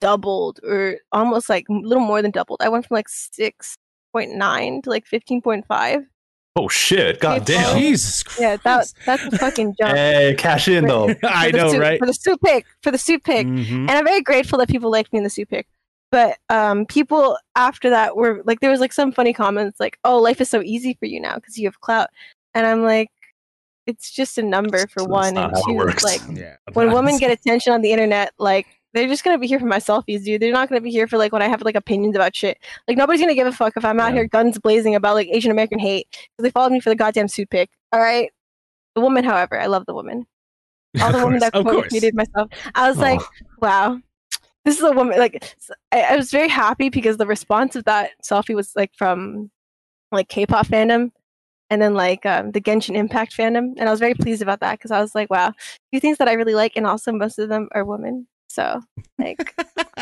doubled or almost like a little more than doubled. I went from like six point nine to like 15.5. Oh shit! God damn! Jesus Christ! Yeah, that that's a fucking jump. Hey, cash in though. I know, suit, right? For the suit pick, for the suit pick, mm-hmm. and I'm very grateful that people liked me in the suit pick. But um, people after that were like, there was like some funny comments like, "Oh, life is so easy for you now because you have clout," and I'm like, it's just a number for one and two. Like, yeah, when women get attention on the internet, like they're just gonna be here for my selfies, dude. They're not gonna be here for like when I have like opinions about shit. Like nobody's gonna give a fuck if I'm out yeah. here guns blazing about like Asian American hate because they followed me for the goddamn suit pick. All right. The woman, however, I love the woman. all the women that quote tweeted myself. I was oh. like, wow, this is a woman. Like, I, I was very happy because the response of that selfie was like from like K-pop fandom and then like um, the Genshin Impact fandom, and I was very pleased about that because I was like, wow, few things that I really like, and also most of them are women. So like,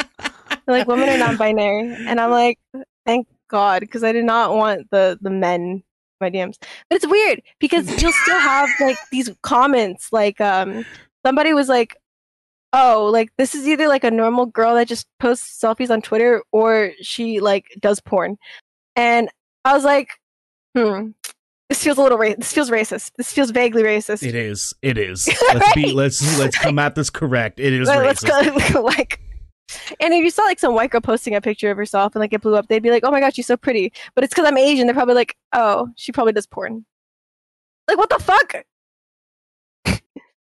like women are non-binary, and I'm like, thank God, because I did not want the the men my DMs. But it's weird because you'll still have like these comments, like um, somebody was like, oh, like this is either like a normal girl that just posts selfies on Twitter or she like does porn, and I was like, hmm, this feels a little ra- this feels racist. This feels vaguely racist. It is. It is. Let's be let's let's come at this correct. It is let's racist. Go, like and if you saw like some white girl posting a picture of herself and like it blew up, they'd be like, "Oh my god, she's so pretty." But it's because I'm Asian. They're probably like, "Oh, she probably does porn." Like, what the fuck?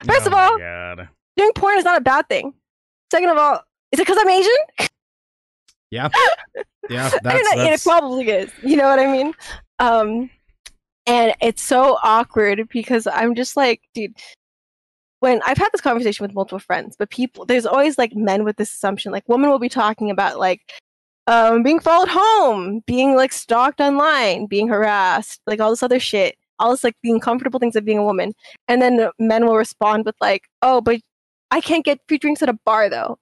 First oh of all, god. doing porn is not a bad thing. Second of all, is it because I'm Asian? Yeah, yeah, that's, that's... it probably is. You know what I mean? Um, and it's so awkward because I'm just like, dude, when I've had this conversation with multiple friends, but people, there's always like men with this assumption, like women will be talking about like um, being followed home, being like stalked online, being harassed, like all this other shit, all this like the uncomfortable things of being a woman, and then men will respond with like, oh, but I can't get free drinks at a bar though,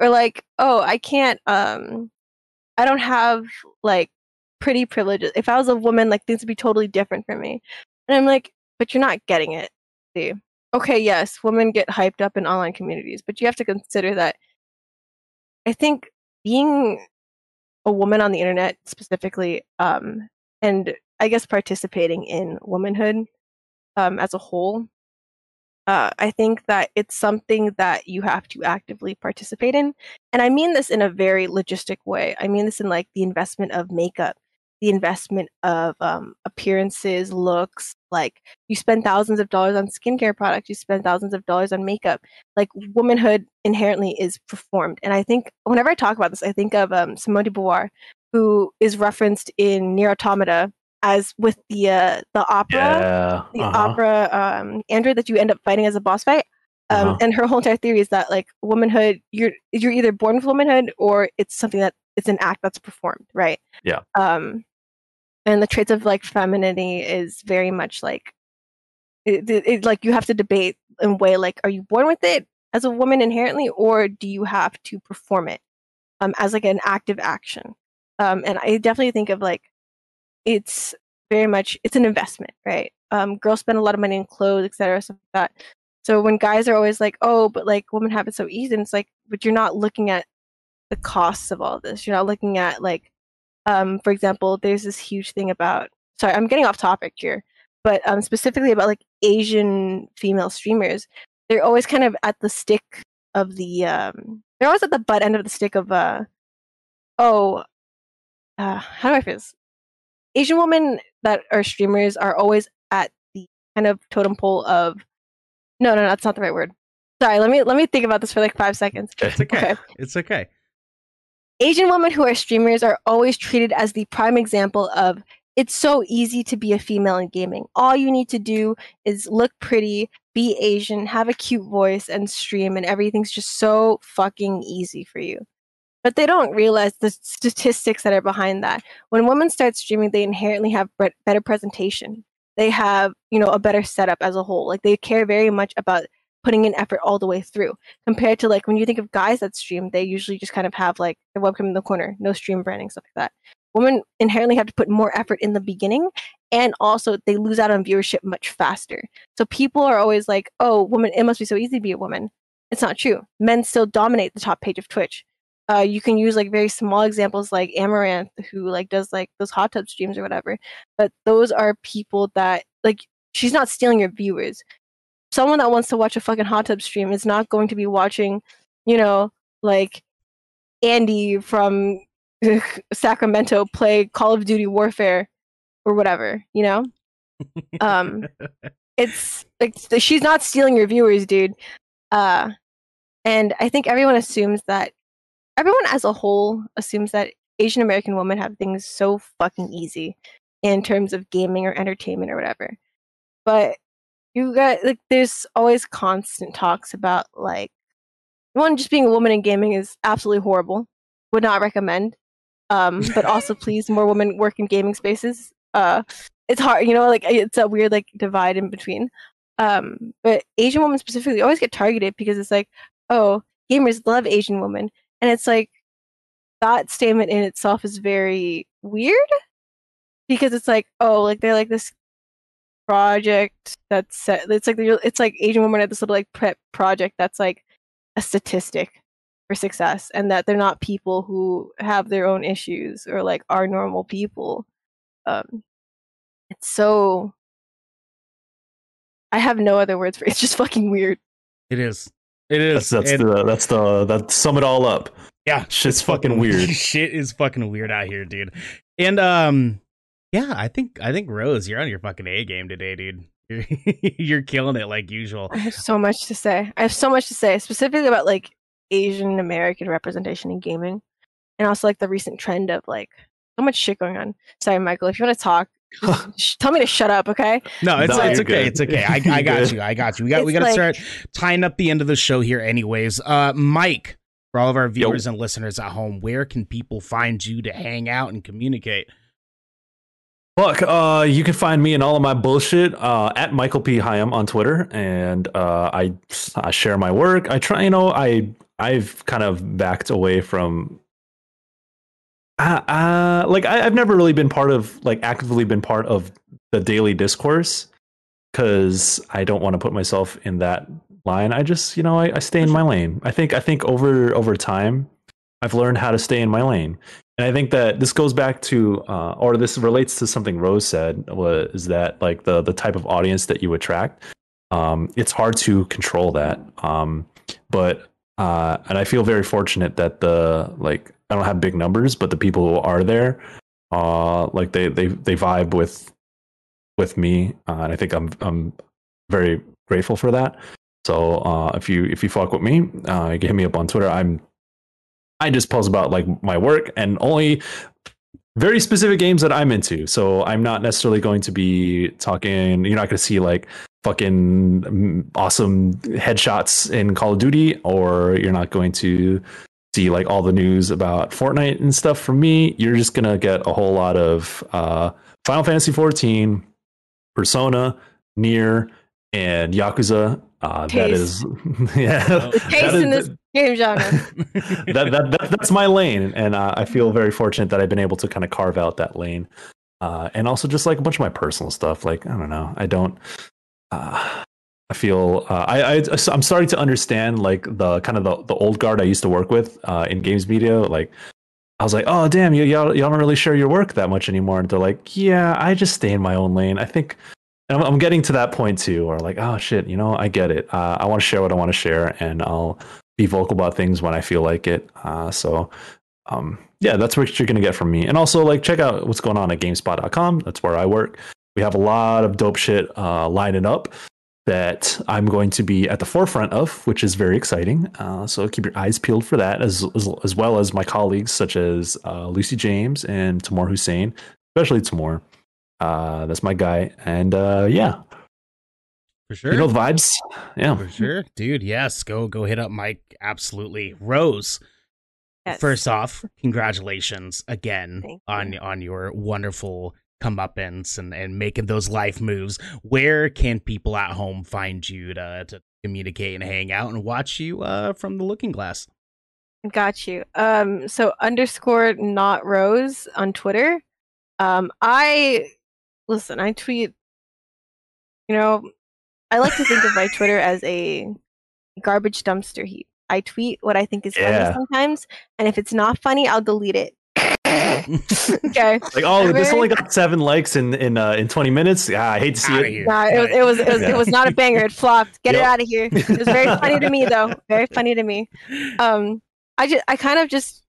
or like, oh, I can't, um, I don't have like pretty privileges. If I was a woman, like things would be totally different for me. And I'm like, but you're not getting it. See? Okay, yes, women get hyped up in online communities, but you have to consider that I think being a woman on the internet specifically, um, and I guess participating in womanhood um, as a whole, uh, I think that it's something that you have to actively participate in. And I mean this in a very logistic way. I mean this in like the investment of makeup, the investment of um, appearances, looks. Like you spend thousands of dollars on skincare products, you spend thousands of dollars on makeup. Like womanhood inherently is performed. And I think whenever I talk about this, I think of um, Simone de Beauvoir, who is referenced in Nier Automata as with the uh, the opera, yeah. the uh-huh. opera um, android that you end up fighting as a boss fight. Um, uh-huh. And her whole entire theory is that like womanhood, you're you're either born with womanhood or it's something that it's an act that's performed, right? Yeah. Um, and the traits of like femininity is very much like it, it, it, like you have to debate and weigh like are you born with it as a woman inherently or do you have to perform it um as like an active action? Um and i definitely think of like it's very much it's an investment right? Um girls spend a lot of money in clothes etc stuff like that. So when guys are always like oh but like women have it so easy and it's like but you're not looking at the costs of all this. You're not looking at like um, for example, there's this huge thing about. Sorry, I'm getting off topic here, but um, specifically about like Asian female streamers. They're always kind of at the stick of the. Um, they're always at the butt end of the stick of. Uh, oh, uh, how do I phrase? Asian women that are streamers are always at the kind of totem pole of. No, no, no, that's not the right word. Sorry, let me let me think about this for like five seconds. It's okay. okay. It's okay. Asian women who are streamers are always treated as the prime example of it's so easy to be a female in gaming. All you need to do is look pretty, be Asian, have a cute voice, and stream, and everything's just so fucking easy for you. But they don't realize the statistics that are behind that. When women start streaming, they inherently have better presentation. They have, you know, a better setup as a whole. Like they care very much about putting in effort all the way through. Compared to like when you think of guys that stream they usually just kind of have like the webcam in the corner no stream branding stuff like that. Women inherently have to put more effort in the beginning and also they lose out on viewership much faster. So people are always like oh woman it must be so easy to be a woman. It's not true. Men still dominate the top page of twitch. Uh, you can use like very small examples like Amouranth who like does like those hot tub streams or whatever. But those are people that like she's not stealing your viewers someone that wants to watch a fucking hot tub stream is not going to be watching, you know, like Andy from Sacramento play Call of Duty Warfare or whatever, you know? um it's like she's not stealing your viewers, dude. Uh and I think everyone assumes that everyone as a whole assumes that Asian American women have things so fucking easy in terms of gaming or entertainment or whatever. But you got like there's always constant talks about like one just being a woman in gaming is absolutely horrible. Would not recommend. Um, but also please more women work in gaming spaces. Uh, it's hard, you know, like it's a weird like divide in between. Um, but Asian women specifically always get targeted because it's like, oh, gamers love Asian women, and it's like that statement in itself is very weird because it's like, oh, like they're like this project that's set. It's like it's like Asian women are this little like prep project that's like a statistic for success, and that they're not people who have their own issues or like are normal people. Um, it's so. I have no other words for it. It's just fucking weird. It is. It is. That's, that's the that's the that sum it all up. Yeah, shit's fucking weird. Shit is fucking weird out here, dude. And um, yeah, I think I think Rose, you're on your fucking A game today, dude. You're, you're killing it like usual. I have so much to say. I have so much to say, specifically about like Asian American representation in gaming, and also like the recent trend of like so much shit going on. Sorry, Michael, if you want to talk, tell me to shut up, okay? No, it's no, it's okay. Good. It's okay. I, I got you. I got you. We got it's we got to like, start tying up the end of the show here, anyways. Uh, Mike, for all of our viewers Yo. and listeners at home, where can people find you to hang out and communicate? Look, uh, you can find me and all of my bullshit uh, at Michael P. Higham on Twitter, and uh, I I share my work. I try, you know, I I've kind of backed away from uh, uh, like I, have never really been part of like actively been part of the daily discourse because I don't want to put myself in that line. I just you know I, I stay in my lane. I think I think over over time I've learned how to stay in my lane, and I think that this goes back to uh, or this relates to something Rose said was that like the the type of audience that you attract. Um, it's hard to control that, um, but uh, and I feel very fortunate that the like I don't have big numbers, but the people who are there, uh, like they they they vibe with with me, uh, and I think I'm I'm very grateful for that. So uh, if you if you fuck with me, uh, you can hit me up on Twitter. I'm I just post about like my work and only very specific games that I'm into. So I'm not necessarily going to be talking. You're not going to see like fucking awesome headshots in Call of Duty, or you're not going to see like all the news about Fortnite and stuff from me, you're just gonna get a whole lot of uh, Final Fantasy 14, Persona, Nier, and Yakuza. Uh, that is, yeah, taste in this game genre. that, that, that, that's my lane, and uh, I feel very fortunate that I've been able to kind of carve out that lane. Uh, and also just like a bunch of my personal stuff. Like I don't know, I don't. Uh, I feel uh, I, I I'm starting to understand like the kind of the, the old guard I used to work with uh, in games media. Like I was like, oh damn, you y'all, y'all don't really share your work that much anymore. And they're like, yeah, I just stay in my own lane. I think I'm, I'm getting to that point too, or like, oh shit, you know, I get it. Uh, I want to share what I want to share, and I'll be vocal about things when I feel like it. Uh, so um, yeah, that's what you're gonna get from me. And also like check out what's going on at GameSpot.com. That's where I work. We have a lot of dope shit uh, lining up that I'm going to be at the forefront of, which is very exciting. Uh, so keep your eyes peeled for that, as as, as well as my colleagues such as uh, Lucy James and Tamoor Hussain, especially Tamoor. Uh, that's my guy, and uh, yeah, for sure. You know vibes, yeah, for sure, dude. Yes, go go hit up Mike. Absolutely, Rose. Yes. First off, congratulations again on on your wonderful comeuppance and, and making those life moves, where can people at home find you to, to communicate and hang out and watch you uh, from the looking glass? Got you. Um, so underscore not rose on Twitter. Um, I listen. I tweet. You know, I like to think of my Twitter as a garbage dumpster heap. I tweet what I think is yeah. funny sometimes, and if it's not funny, I'll delete it. okay. Like, oh, this only got seven likes in in uh, in twenty minutes. Yeah, I hate to see it. Nah, it was it was it was, it was not a banger. It flopped. Get yep. it out of here. It was very funny to me though. Very funny to me. Um, I just I kind of just,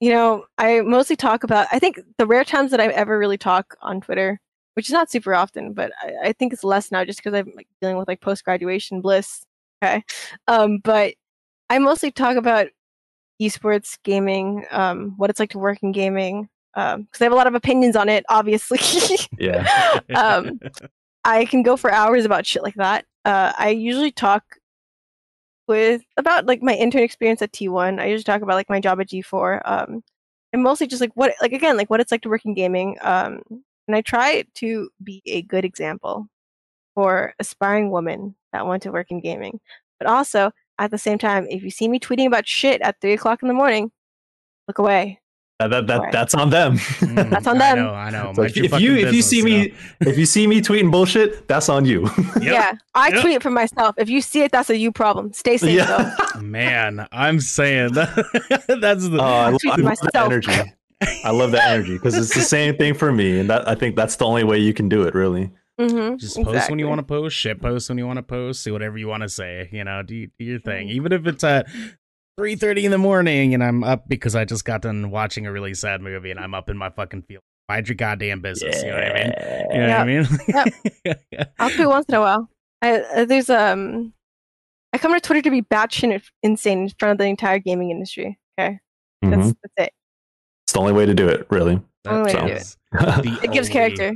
you know, I mostly talk about. I think the rare times that I ever really talk on Twitter, which is not super often, but I, I think it's less now just because I'm like, dealing with like post graduation bliss. Okay, um, but I mostly talk about esports gaming, um, what it's like to work in gaming, because um, I have a lot of opinions on it, obviously. yeah. um, I can go for hours about shit like that. Uh, I usually talk with about like my intern experience at T1. I usually talk about like my job at G4. Um, and mostly just like what like again like what it's like to work in gaming. Um, and I try to be a good example for aspiring women that want to work in gaming. But also at the same time, if you see me tweeting about shit at three o'clock in the morning, look away. Uh, that, that, that's on them. Mm, that's on them. I know. I know. So if, if you if you see me if you see me tweeting bullshit, that's on you. Yep. Yeah, I yep. tweet it for myself. If you see it, that's a you problem. Stay safe yeah. though. Man, I'm saying that, that's the. Oh, I, love, I love that energy. I love that energy because it's the same thing for me, and that I think that's the only way you can do it. Really. Mm-hmm, Just post exactly. when you want to post, shit post when you want to post, say whatever you want to say. You know, do, do your thing, mm-hmm. even if it's at three thirty in the morning and I'm up because I just got done watching a really sad movie and I'm up in my fucking field. Mind your goddamn business. Yeah. You know what I mean? You know yep. what I mean? yep. I'll do it once in a while. I, uh, there's um, I come to Twitter to be batshit insane in front of the entire gaming industry. Okay, mm-hmm. that's that's it. It's the only way to do it, really. That's so. it. it gives character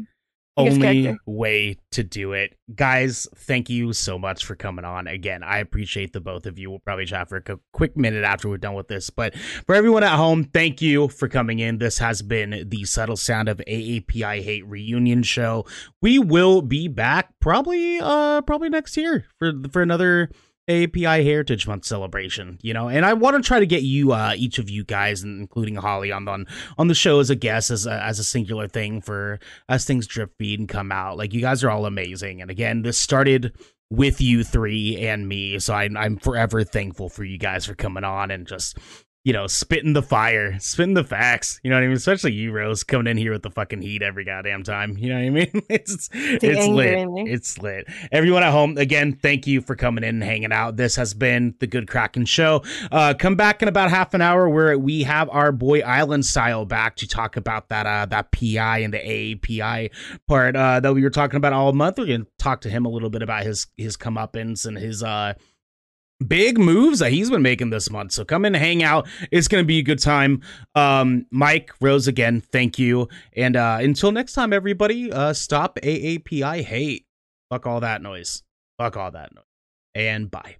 only way to do it. Guys, thank you so much for coming on. Again, I appreciate the both of you. We'll probably chat for a quick minute after we're done with this. But for everyone at home, thank you for coming in. This has been the Subtle Sound of AAPI Hate reunion show. We will be back probably uh probably next year for for another API Heritage Month celebration, you know, and I want to try to get you, uh, each of you guys, including Holly, on on on the show as a guest, as a, as a singular thing for as things drip feed and come out. Like you guys are all amazing, and again, this started with you three and me, so I, I'm forever thankful for you guys for coming on and just you know, spitting the fire, spitting the facts. You know what I mean? Especially you, Rose, coming in here with the fucking heat every goddamn time. You know what I mean? It's it's, it's lit. It's lit. Everyone at home, again, thank you for coming in and hanging out. This has been the Good Kraken Show. Uh, come back in about half an hour where we have our boy Island Style back to talk about that uh that PI and the AAPI part uh that we were talking about all month. We're gonna talk to him a little bit about his his comeuppance and his uh big moves that he's been making this month. So come and hang out. It's going to be a good time. Um, Mike, Rose, again, thank you. And uh, until next time, everybody, uh, stop AAPI hate. Fuck all that noise. Fuck all that noise. And bye.